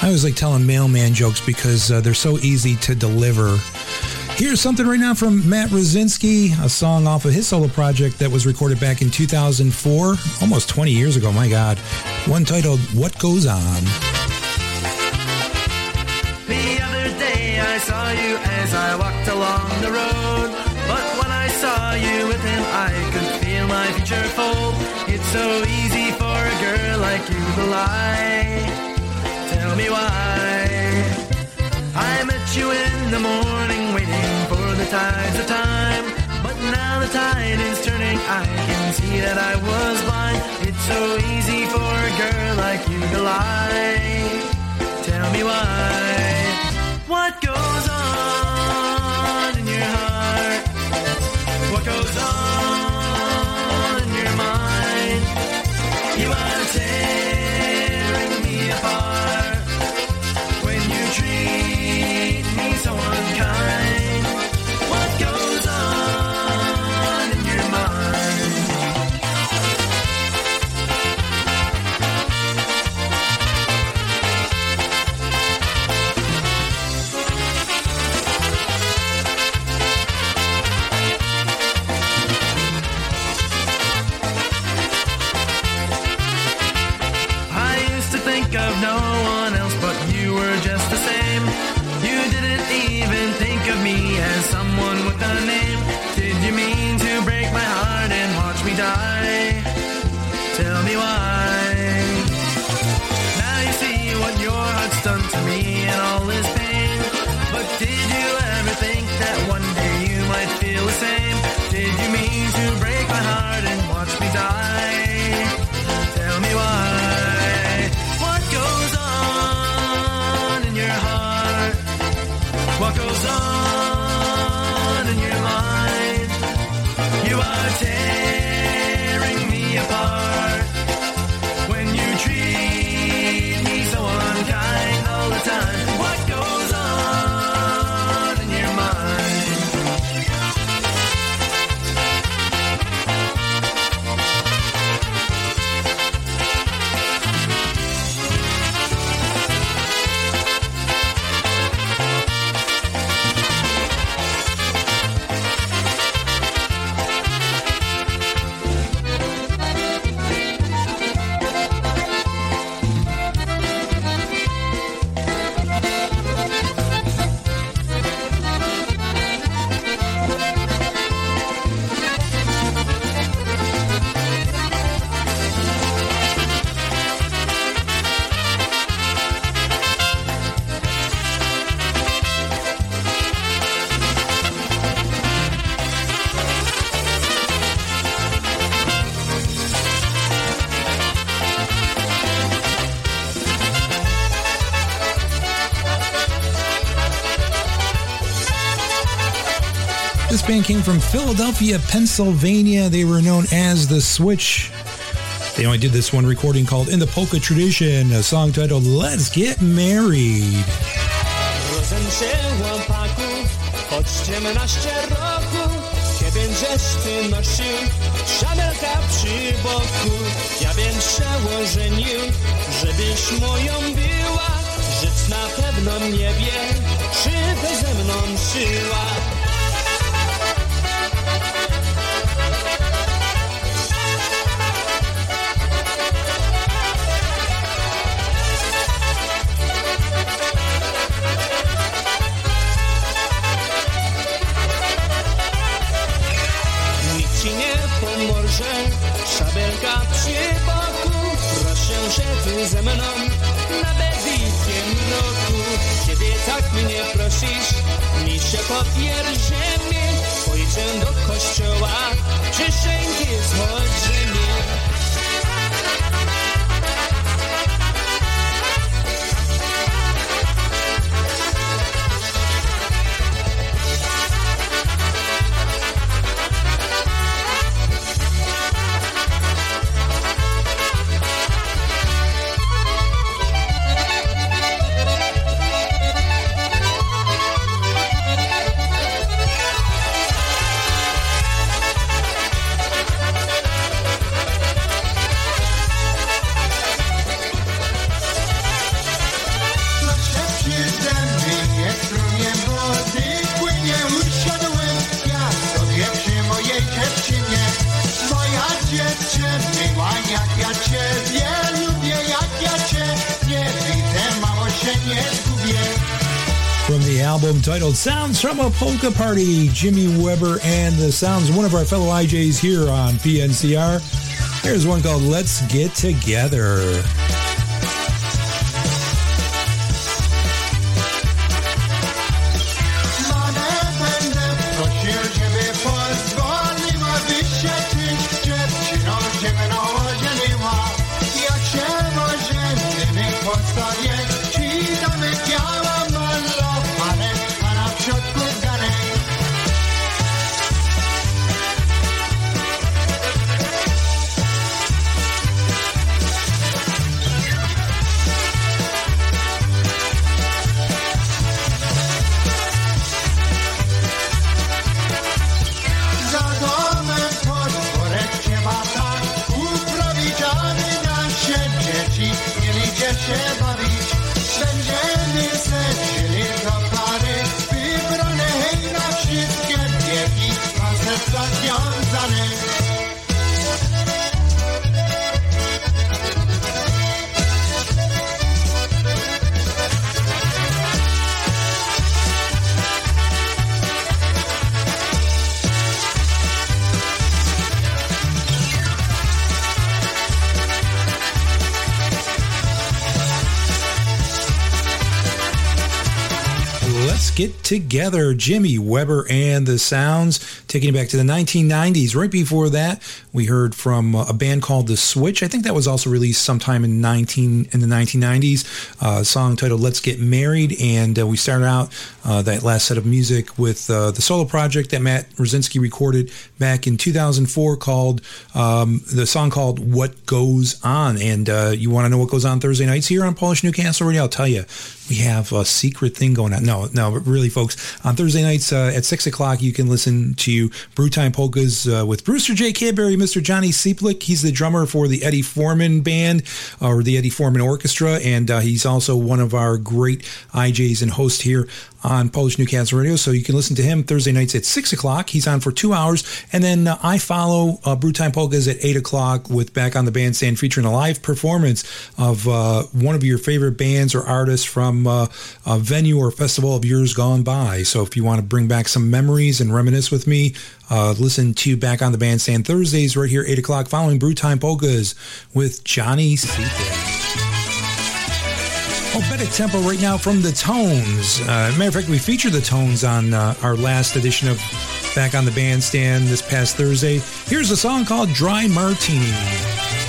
I always like telling mailman jokes because uh, they're so easy to deliver. Here's something right now from Matt Rosinski, a song off of his solo project that was recorded back in 2004, almost 20 years ago, my God. One titled What Goes On. The other day I saw you as I walked along the road. But when I saw you with him, I could feel my future fold. It's so easy for a girl like you to lie. Tell me why. I met you in the morning, waiting for the tides of time. But now the tide is turning, I can see that I was blind. It's so easy for a girl like you to lie. Tell me why. What goes on in your heart? What goes on band came from Philadelphia, Pennsylvania. They were known as The Switch. They only did this one recording called In the Polka Tradition, a song titled Let's Get Married. Rozem się łopaku, choć 17 roku Kiedy żeś ty nosił szabelka przy boku Ja bym się żebyś moją była Żyć na pewno nie wie, czy by ze mną szabelka przy boku. Proszę, że ty ze mną na bezlikiem roku Kiedy tak mnie prosisz, mi się popierdziemy Pójdę do kościoła, przysięgi złożymy a Polka Party, Jimmy Weber and the Sounds, one of our fellow IJs here on PNCR. Here's one called Let's Get Together. to together. Jimmy Weber and the Sounds, taking it back to the 1990s. Right before that, we heard from uh, a band called The Switch. I think that was also released sometime in 19 in the 1990s. Uh, song titled "Let's Get Married," and uh, we started out uh, that last set of music with uh, the solo project that Matt Rosinski recorded back in 2004, called um, the song called "What Goes On." And uh, you want to know what goes on Thursday nights here on Polish Newcastle Radio? I'll tell you we have a secret thing going on. No, no, really, folks, on Thursday nights uh, at 6 o'clock, you can listen to Brew Time Polkas uh, with Brewster J. Cadbury, Mr. Johnny Seeplick. He's the drummer for the Eddie Forman Band or the Eddie Forman Orchestra, and uh, he's also one of our great IJs and hosts here on Polish Newcastle Radio. So you can listen to him Thursday nights at 6 o'clock. He's on for two hours. And then uh, I follow uh, Brewtime Polkas at 8 o'clock with Back on the Bandstand featuring a live performance of uh, one of your favorite bands or artists from uh, a venue or festival of years gone by. So if you want to bring back some memories and reminisce with me, uh, listen to Back on the Bandstand Thursdays right here, 8 o'clock, following Brewtime Polkas with Johnny Seeker. Oh, better tempo right now from the Tones. Uh, matter of fact, we featured the Tones on uh, our last edition of Back on the Bandstand this past Thursday. Here's a song called Dry Martini.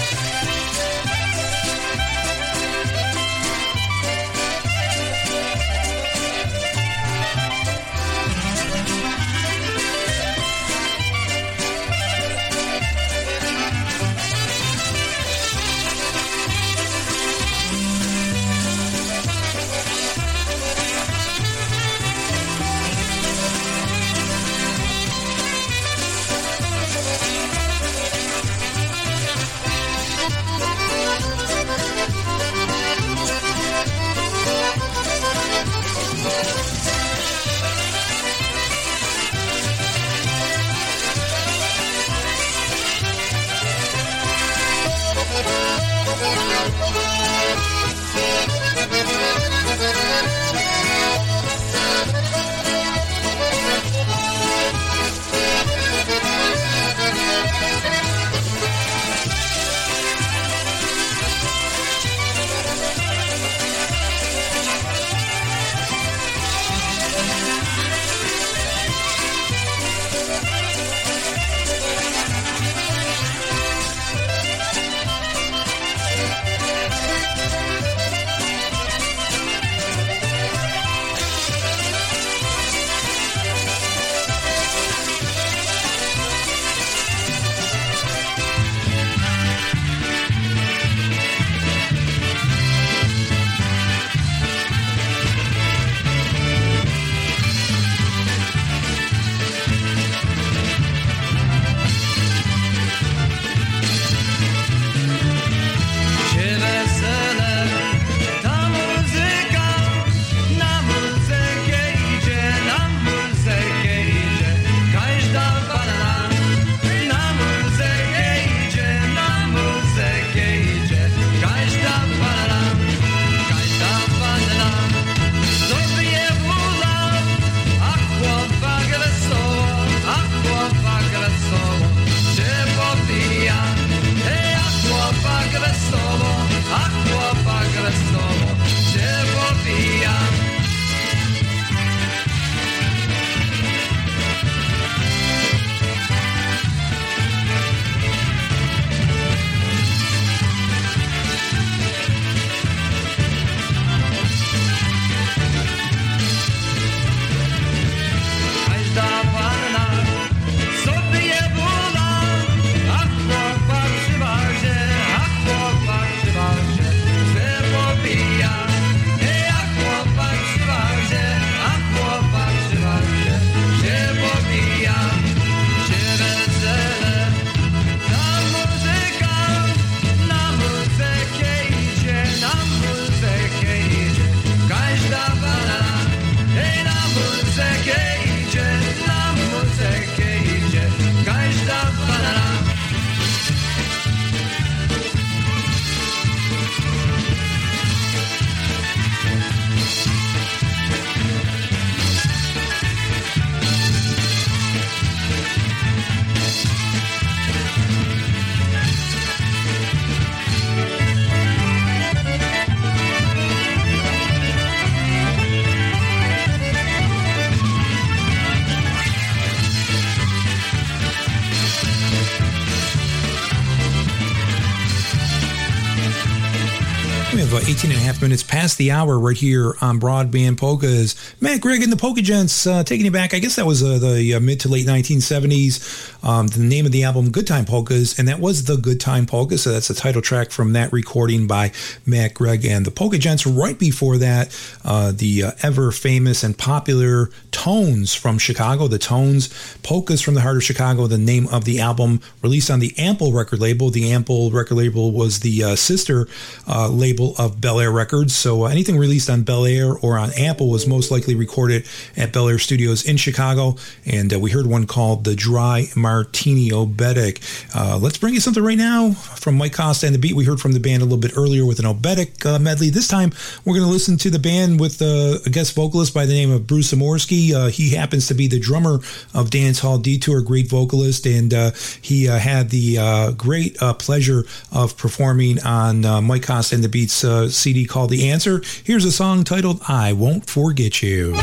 Past the hour right here on Broadband Polkas. Matt Gregg and the Polka Gents uh, taking you back. I guess that was uh, the uh, mid to late 1970s. Um, the name of the album, Good Time Polkas, and that was the Good Time Polka. So that's the title track from that recording by Matt Gregg and the Polka Gents. Right before that, uh, the uh, ever famous and popular Tones from Chicago. The Tones, Polkas from the Heart of Chicago, the name of the album released on the Ample record label. The Ample record label was the uh, sister uh, label of Bel Air Records. So uh, anything released on Bel Air or on Ample was most likely recorded at Bel Air Studios in Chicago. And uh, we heard one called The Dry Martini Oberek. Uh, let's bring you something right now from Mike Costa and the beat we heard from the band a little bit earlier with an Oberek uh, medley. This time we're going to listen to the band with uh, a guest vocalist by the name of Bruce Amorsky. Uh, he happens to be the drummer of Dance Hall Detour, great vocalist, and uh, he uh, had the great pleasure of performing on Mike Costa and the Beats CD called The Answer. Here's a song titled I Won't Forget You.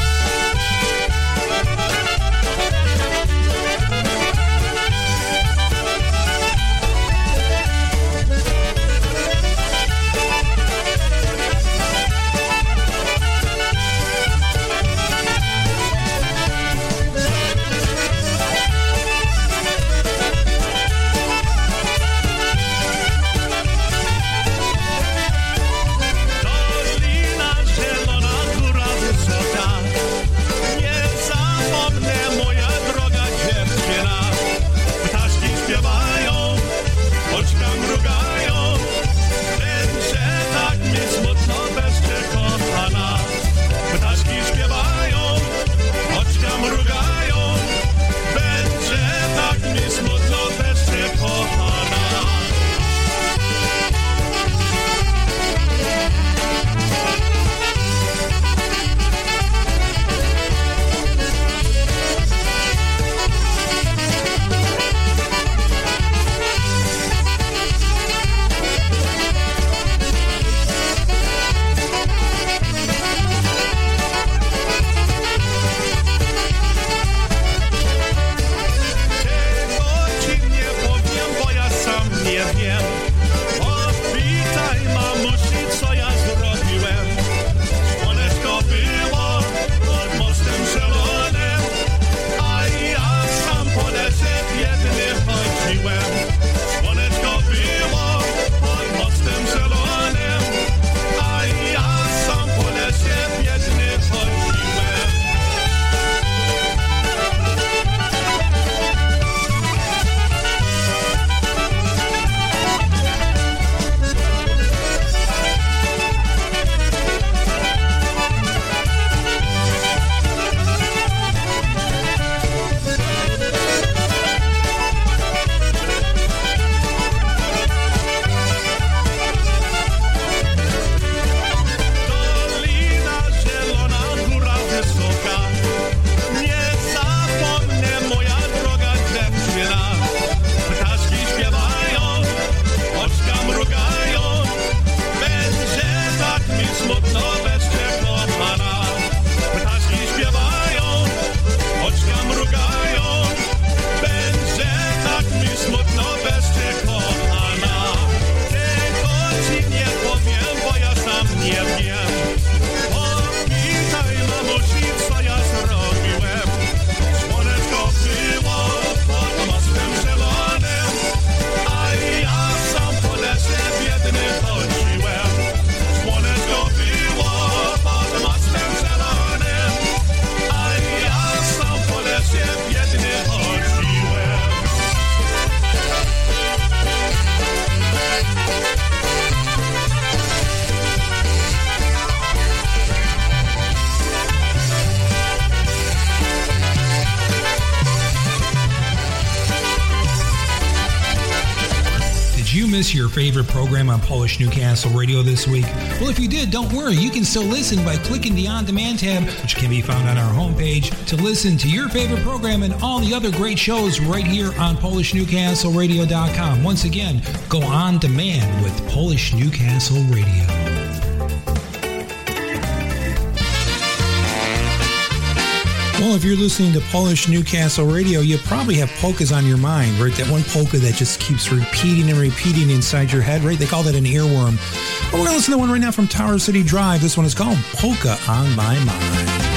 program on Polish Newcastle Radio this week? Well, if you did, don't worry. You can still listen by clicking the On Demand tab, which can be found on our homepage, to listen to your favorite program and all the other great shows right here on PolishNewcastleRadio.com. Once again, go on demand with Polish Newcastle Radio. If you're listening to Polish Newcastle Radio, you probably have polkas on your mind, right? That one polka that just keeps repeating and repeating inside your head, right? They call that an earworm. But we're going to listen to one right now from Tower City Drive. This one is called Polka on My Mind.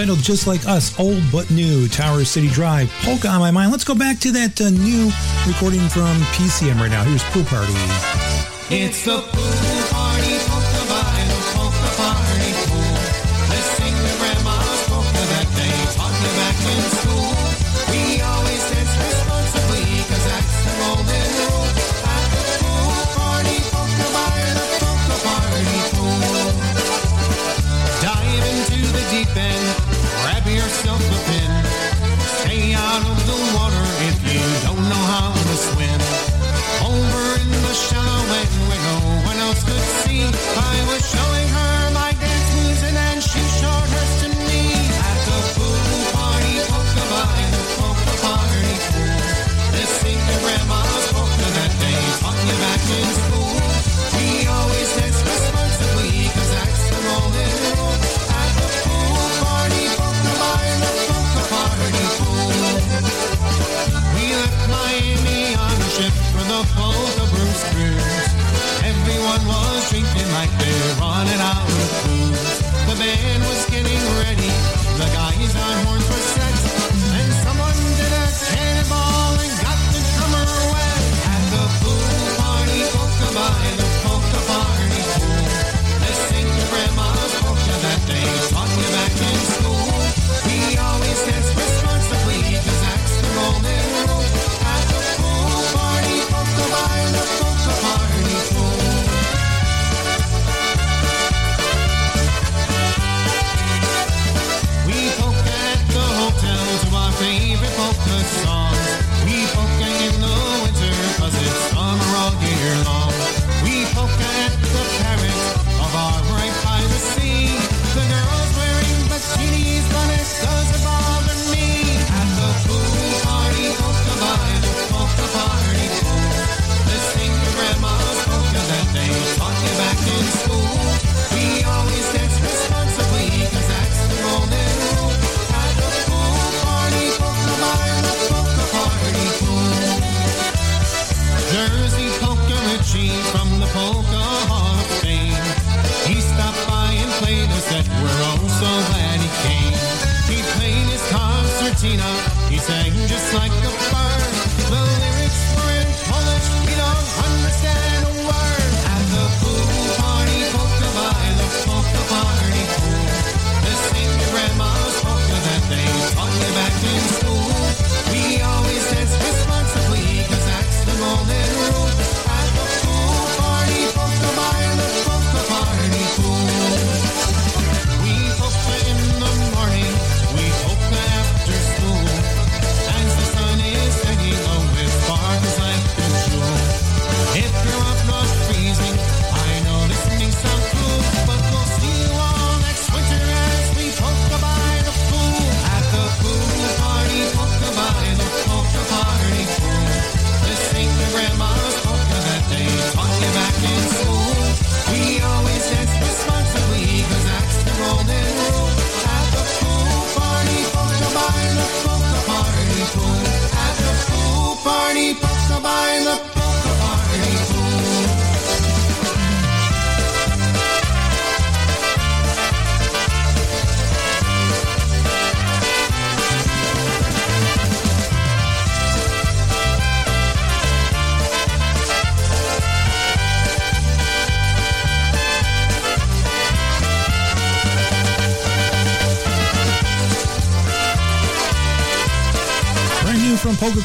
titled just like us, old but new, Tower City Drive, Polka on My Mind. Let's go back to that uh, new recording from PCM right now. Here's Pool Party. It's the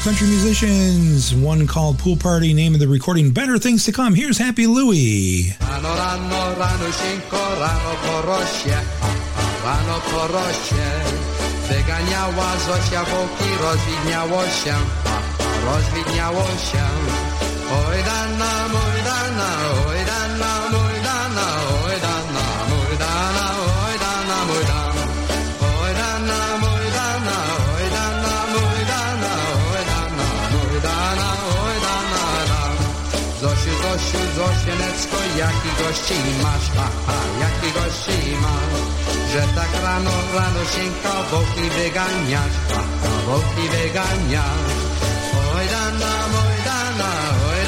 country musicians. One called Pool Party, name of the recording Better Things to Come. Here's Happy Louie. Oj dana, dana, oj Sienecko, jaki gości masz, aha, jaki gości masz, że tak rano, rano sięka woki wyganiasz, aha, woki wyganiasz. Oj dana, oj dana, oj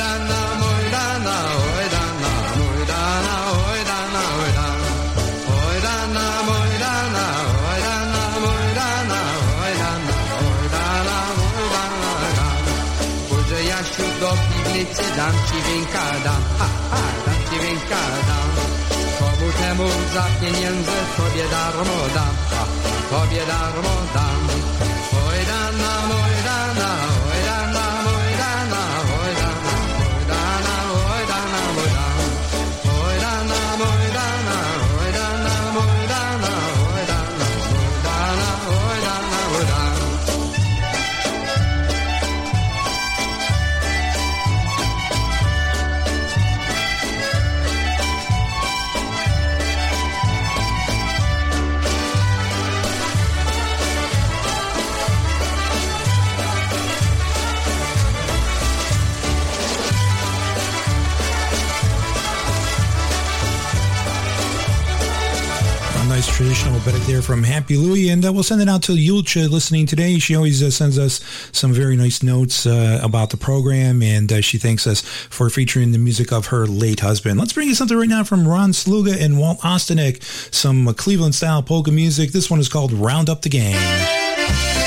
danci vinkáda, ha, ha, danci vinkáda. Komu temu za pieniędzy tobie darmo dam, ha, tobie darmo dam. Traditional bit there from Happy Louie, and uh, we'll send it out to Yulcha listening today. She always uh, sends us some very nice notes uh, about the program, and uh, she thanks us for featuring the music of her late husband. Let's bring you something right now from Ron Sluga and Walt Ostanek, some uh, Cleveland-style polka music. This one is called Round Up the Gang.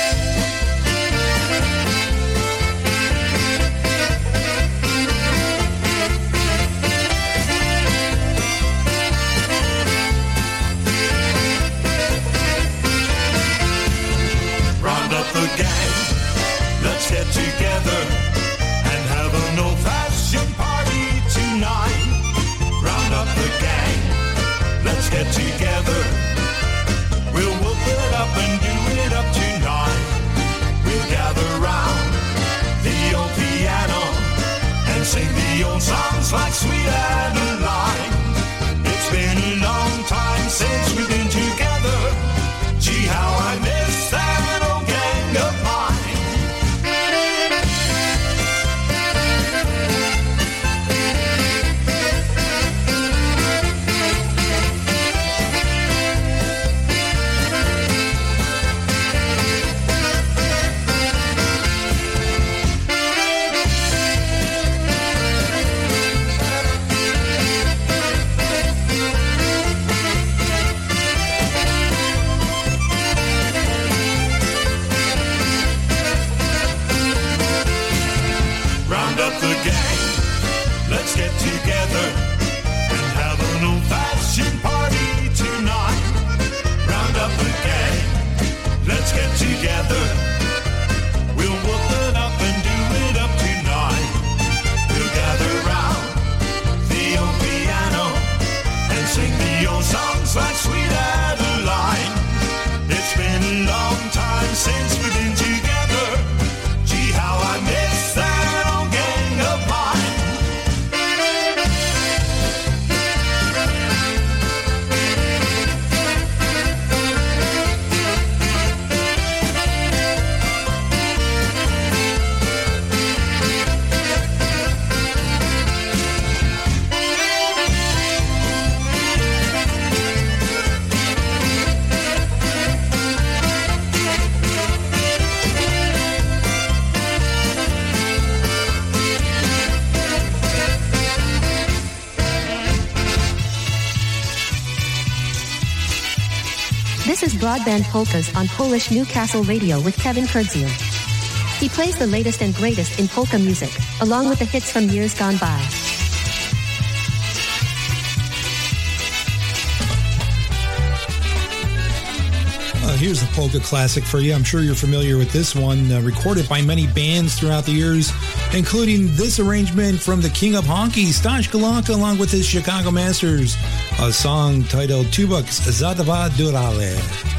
Broadband Polkas on Polish Newcastle Radio with Kevin Kurdziel. He plays the latest and greatest in polka music, along with the hits from years gone by. Uh, here's a polka classic for you. I'm sure you're familiar with this one, uh, recorded by many bands throughout the years, including this arrangement from the King of Honky, Stash Golonka, along with his Chicago Masters, a song titled Tubaks Zadava Durale.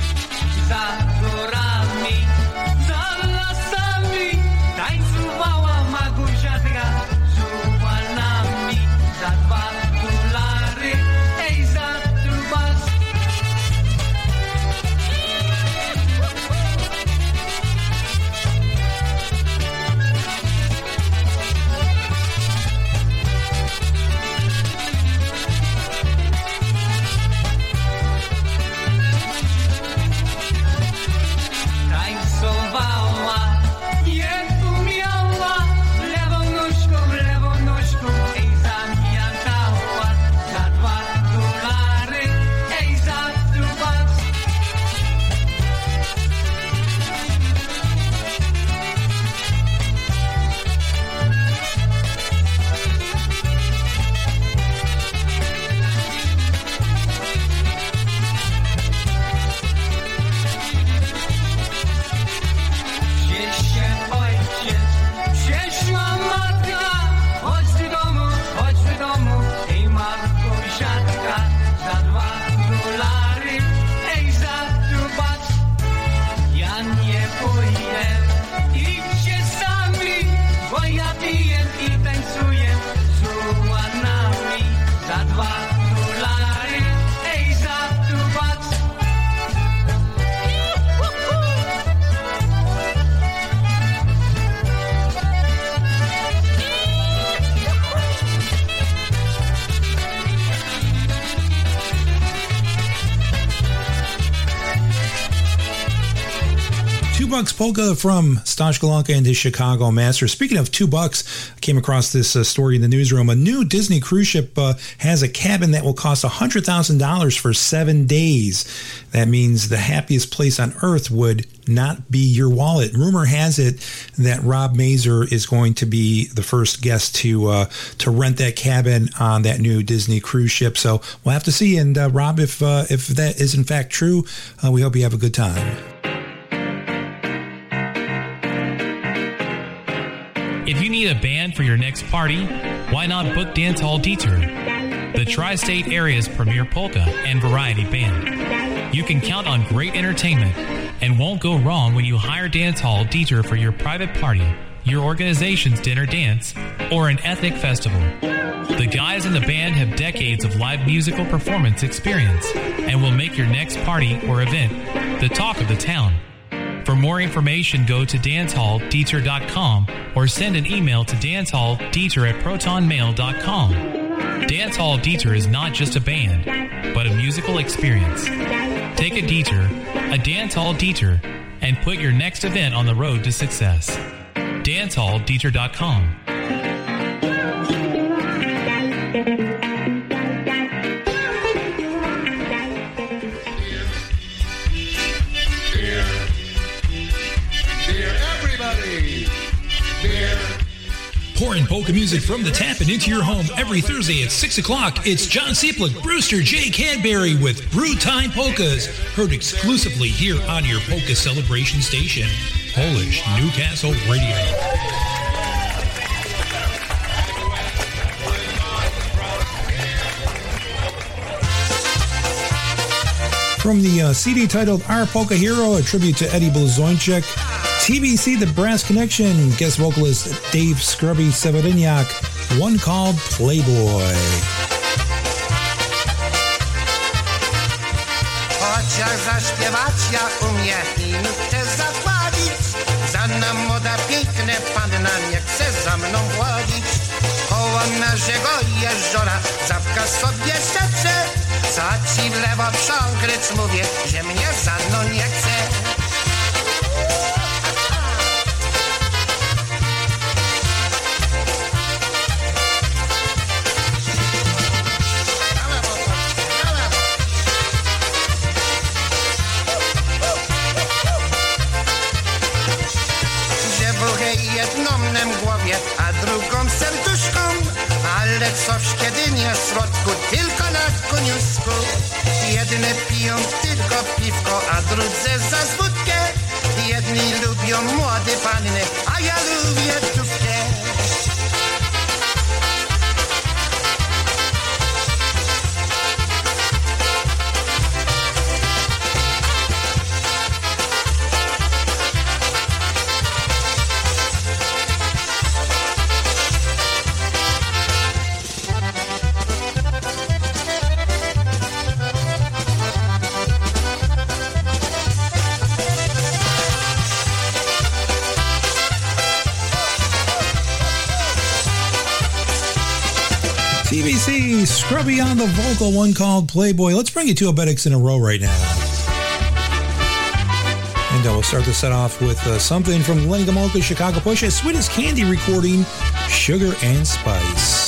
Bucks polka from Stash Golonka and his Chicago Master. Speaking of two bucks, I came across this uh, story in the newsroom. A new Disney cruise ship uh, has a cabin that will cost $100,000 for seven days. That means the happiest place on earth would not be your wallet. Rumor has it that Rob Mazer is going to be the first guest to uh, to rent that cabin on that new Disney cruise ship. So we'll have to see. And uh, Rob, if uh, if that is in fact true, uh, we hope you have a good time. Need a band for your next party, why not book Dance Hall Detour, the tri state area's premier polka and variety band? You can count on great entertainment and won't go wrong when you hire Dance Hall Detour for your private party, your organization's dinner dance, or an ethnic festival. The guys in the band have decades of live musical performance experience and will make your next party or event the talk of the town. For more information, go to dancehalldetour.com or send an email to dancehalldetour at protonmail.com. Dancehall Detour is not just a band, but a musical experience. Take a detour, a dancehall detour, and put your next event on the road to success. dancehalldetour.com. Pouring polka music from the tap and into your home every Thursday at 6 o'clock. It's John Seplick, Brewster J. Cadbury with Brew Time Polkas. Heard exclusively here on your polka celebration station, Polish Newcastle Radio. From the uh, CD titled Our Polka Hero, a tribute to Eddie Blazonczyk, TBC The Brass Connection, guest vocalist Dave Scrubby Severiniak, one called Playboy. Chociaż zaśpiewać ja umiem i nutę zapłacić Za na młoda piękne panna nie chce za mną chodzić. Koło naszego jeziora zawka sobie szepcze Co ci w lewo prząkryc mówię, że mnie za mną nie chce środku, tylko na koniusku. Jedne piją tylko piwko, a drudzy za wódkę. Jedni lubią młode panny, a ja lubię dówkę. TBC, Scrubby on the vocal, one called Playboy. Let's bring you two obereks in a row right now. And uh, we'll start the set off with uh, something from Lenny Gomulka, Chicago Push, a Sweetest Candy recording, Sugar and Spice.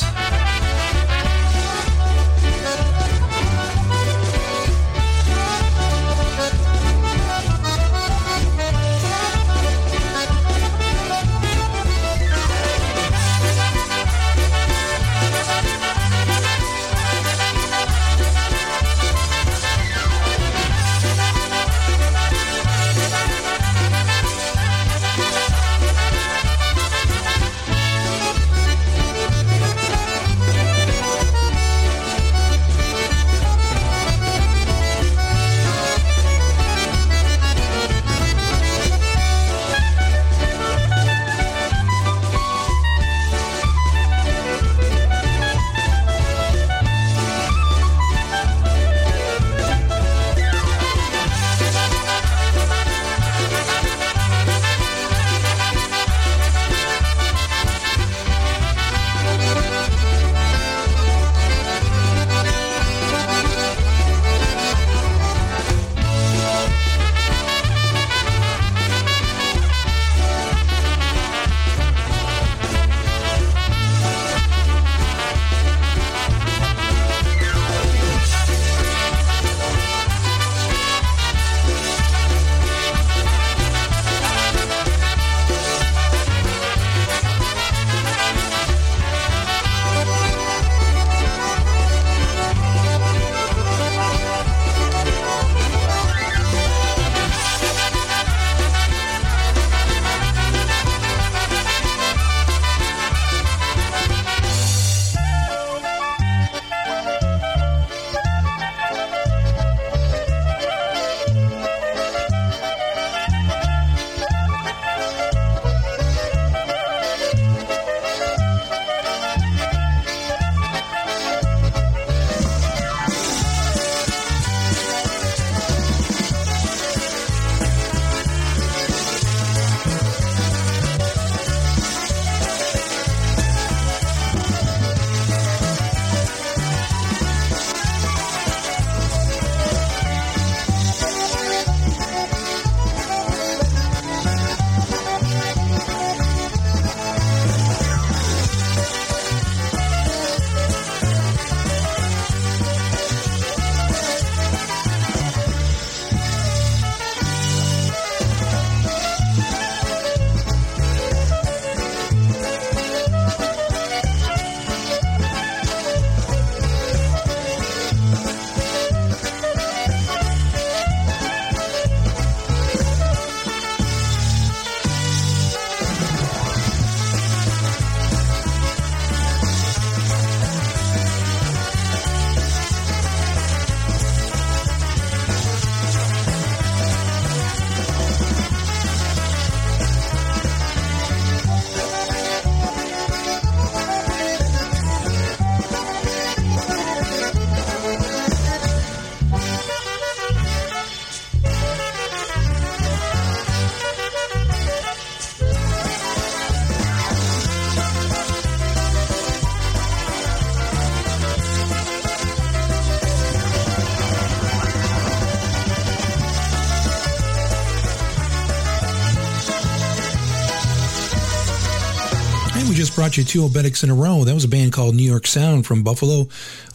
Brought you two obereks in a row. That was a band called New York Sound from Buffalo.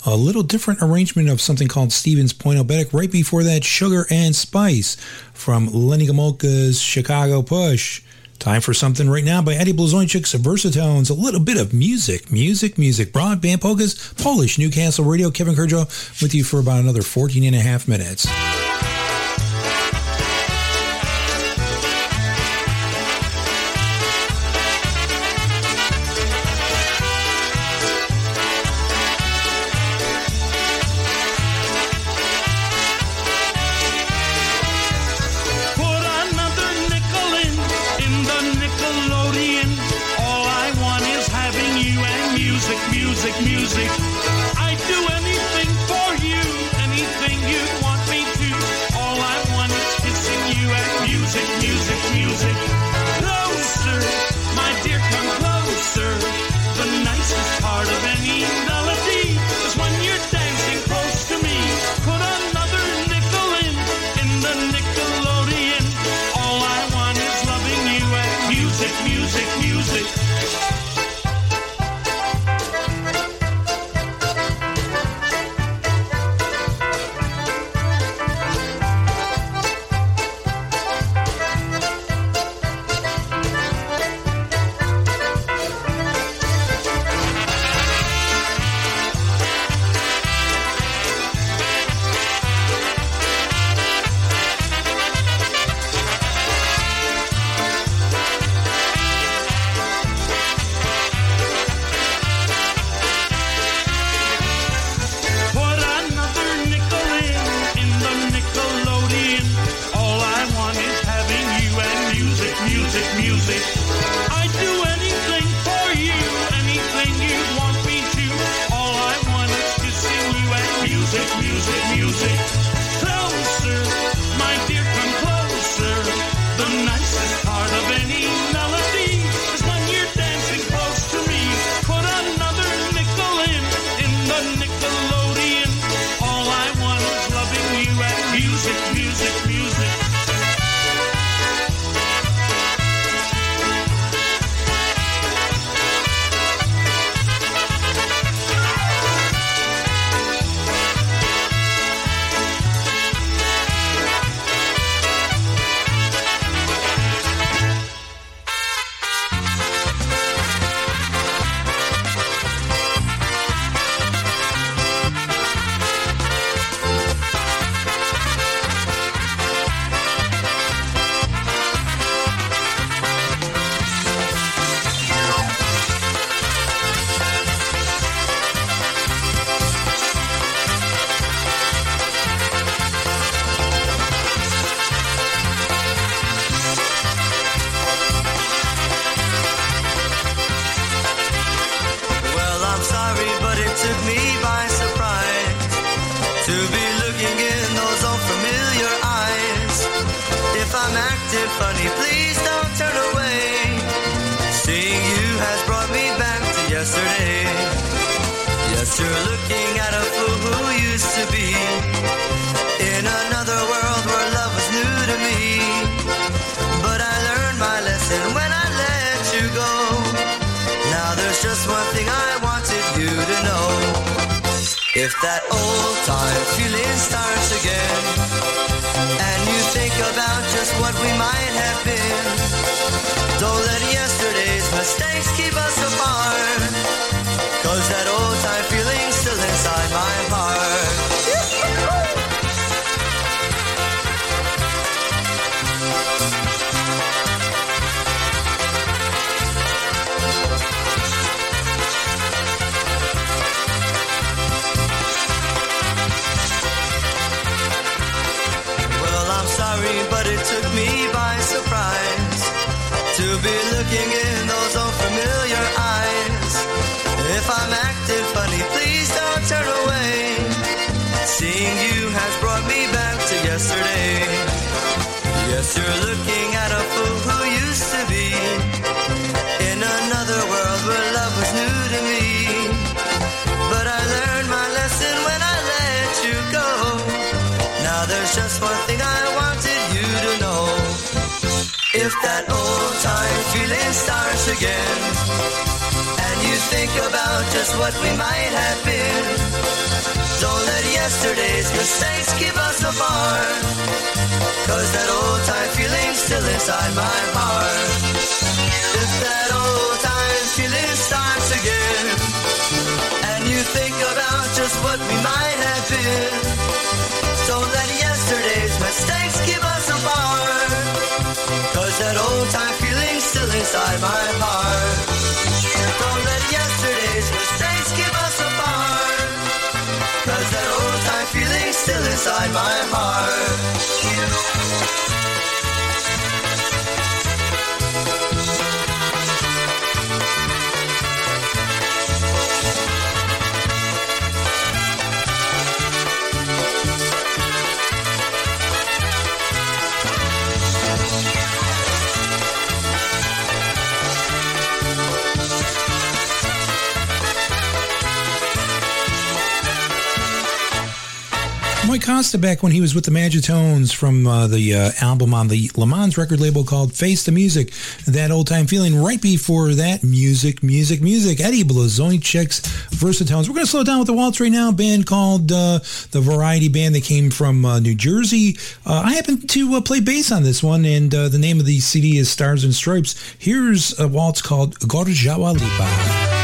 A little different arrangement of something called Stevens Point Oberek. Right before that, Sugar and Spice from Lenny Gomulka's Chicago Push. Time for something right now by Eddie Blazonczyk's Versatones. A little bit of music, music, music. Broadband polkas, Polish Newcastle Radio. Kevin Kurdziel with you for about another 14 and a half minutes. You're looking at a fool who used to be in another world where love was new to me. But I learned my lesson when I let you go. Now there's just one thing I wanted you to know. If that old time feeling starts be looking in those old familiar eyes. If I'm acting funny, please don't turn away. Seeing you has brought me back to yesterday. Yes, you're looking at a fool who used to be in another world where love was new to me. But I learned my lesson when I let you go. Now there's just one thing I If that old time feeling starts again, and you think about just what we might have been, don't let yesterday's mistakes keep us apart. Cause that old time feeling's still inside my heart. If that old time feeling starts again, and you think about just what we might have been, inside my heart. Don't let yesterday's mistakes keep us apart. Cause that old time feeling's still inside my heart. Costa back when he was with the Magitones from uh, the uh, album on the Le Mans record label called Face the Music. That old time feeling right before that music, music, music. Eddie Blazonczyk's Versatones. We're going to slow down with the waltz right now. Band called uh, the Variety Band. that came from uh, New Jersey. Uh, I happen to uh, play bass on this one, and the name of the CD is Stars and Stripes. Here's a waltz called Gorjawa Lipa.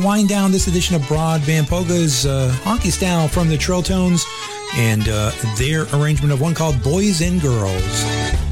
To wind down this edition of Broadband Polkas, uh, honky style from the Trill Tones, and uh, their arrangement of one called Boys and Girls.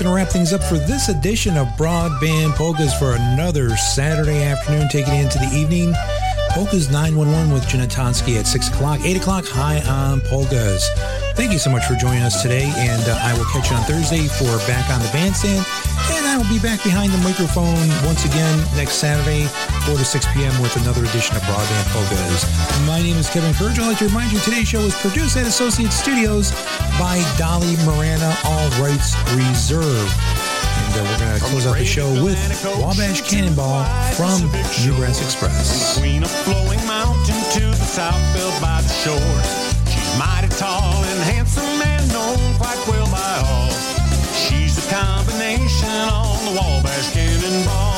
Going to wrap things up for this edition of Broadband Polkas for another Saturday afternoon, taking into the evening. Polkas 911 with Janatonsky at 6 o'clock, 8 o'clock, high on Polkas. Thank you so much for joining us today, and uh, I will catch you on Thursday for Back on the Bandstand. And I will be back behind the microphone once again next Saturday, 4 to 6 p.m. with another edition of Broadband Polkas. My name is Kevin Kurdziel. I'd like to remind you today's show is produced at Associate Studios by Dolly Morana, all rights reserved. And uh, we're going to close out the show with Wabash Cannonball from Newgrass Express. Between a flowing mountain to the south built by the shore. She's mighty tall and handsome and known quite well by all. She's the combination on the Wabash Cannonball.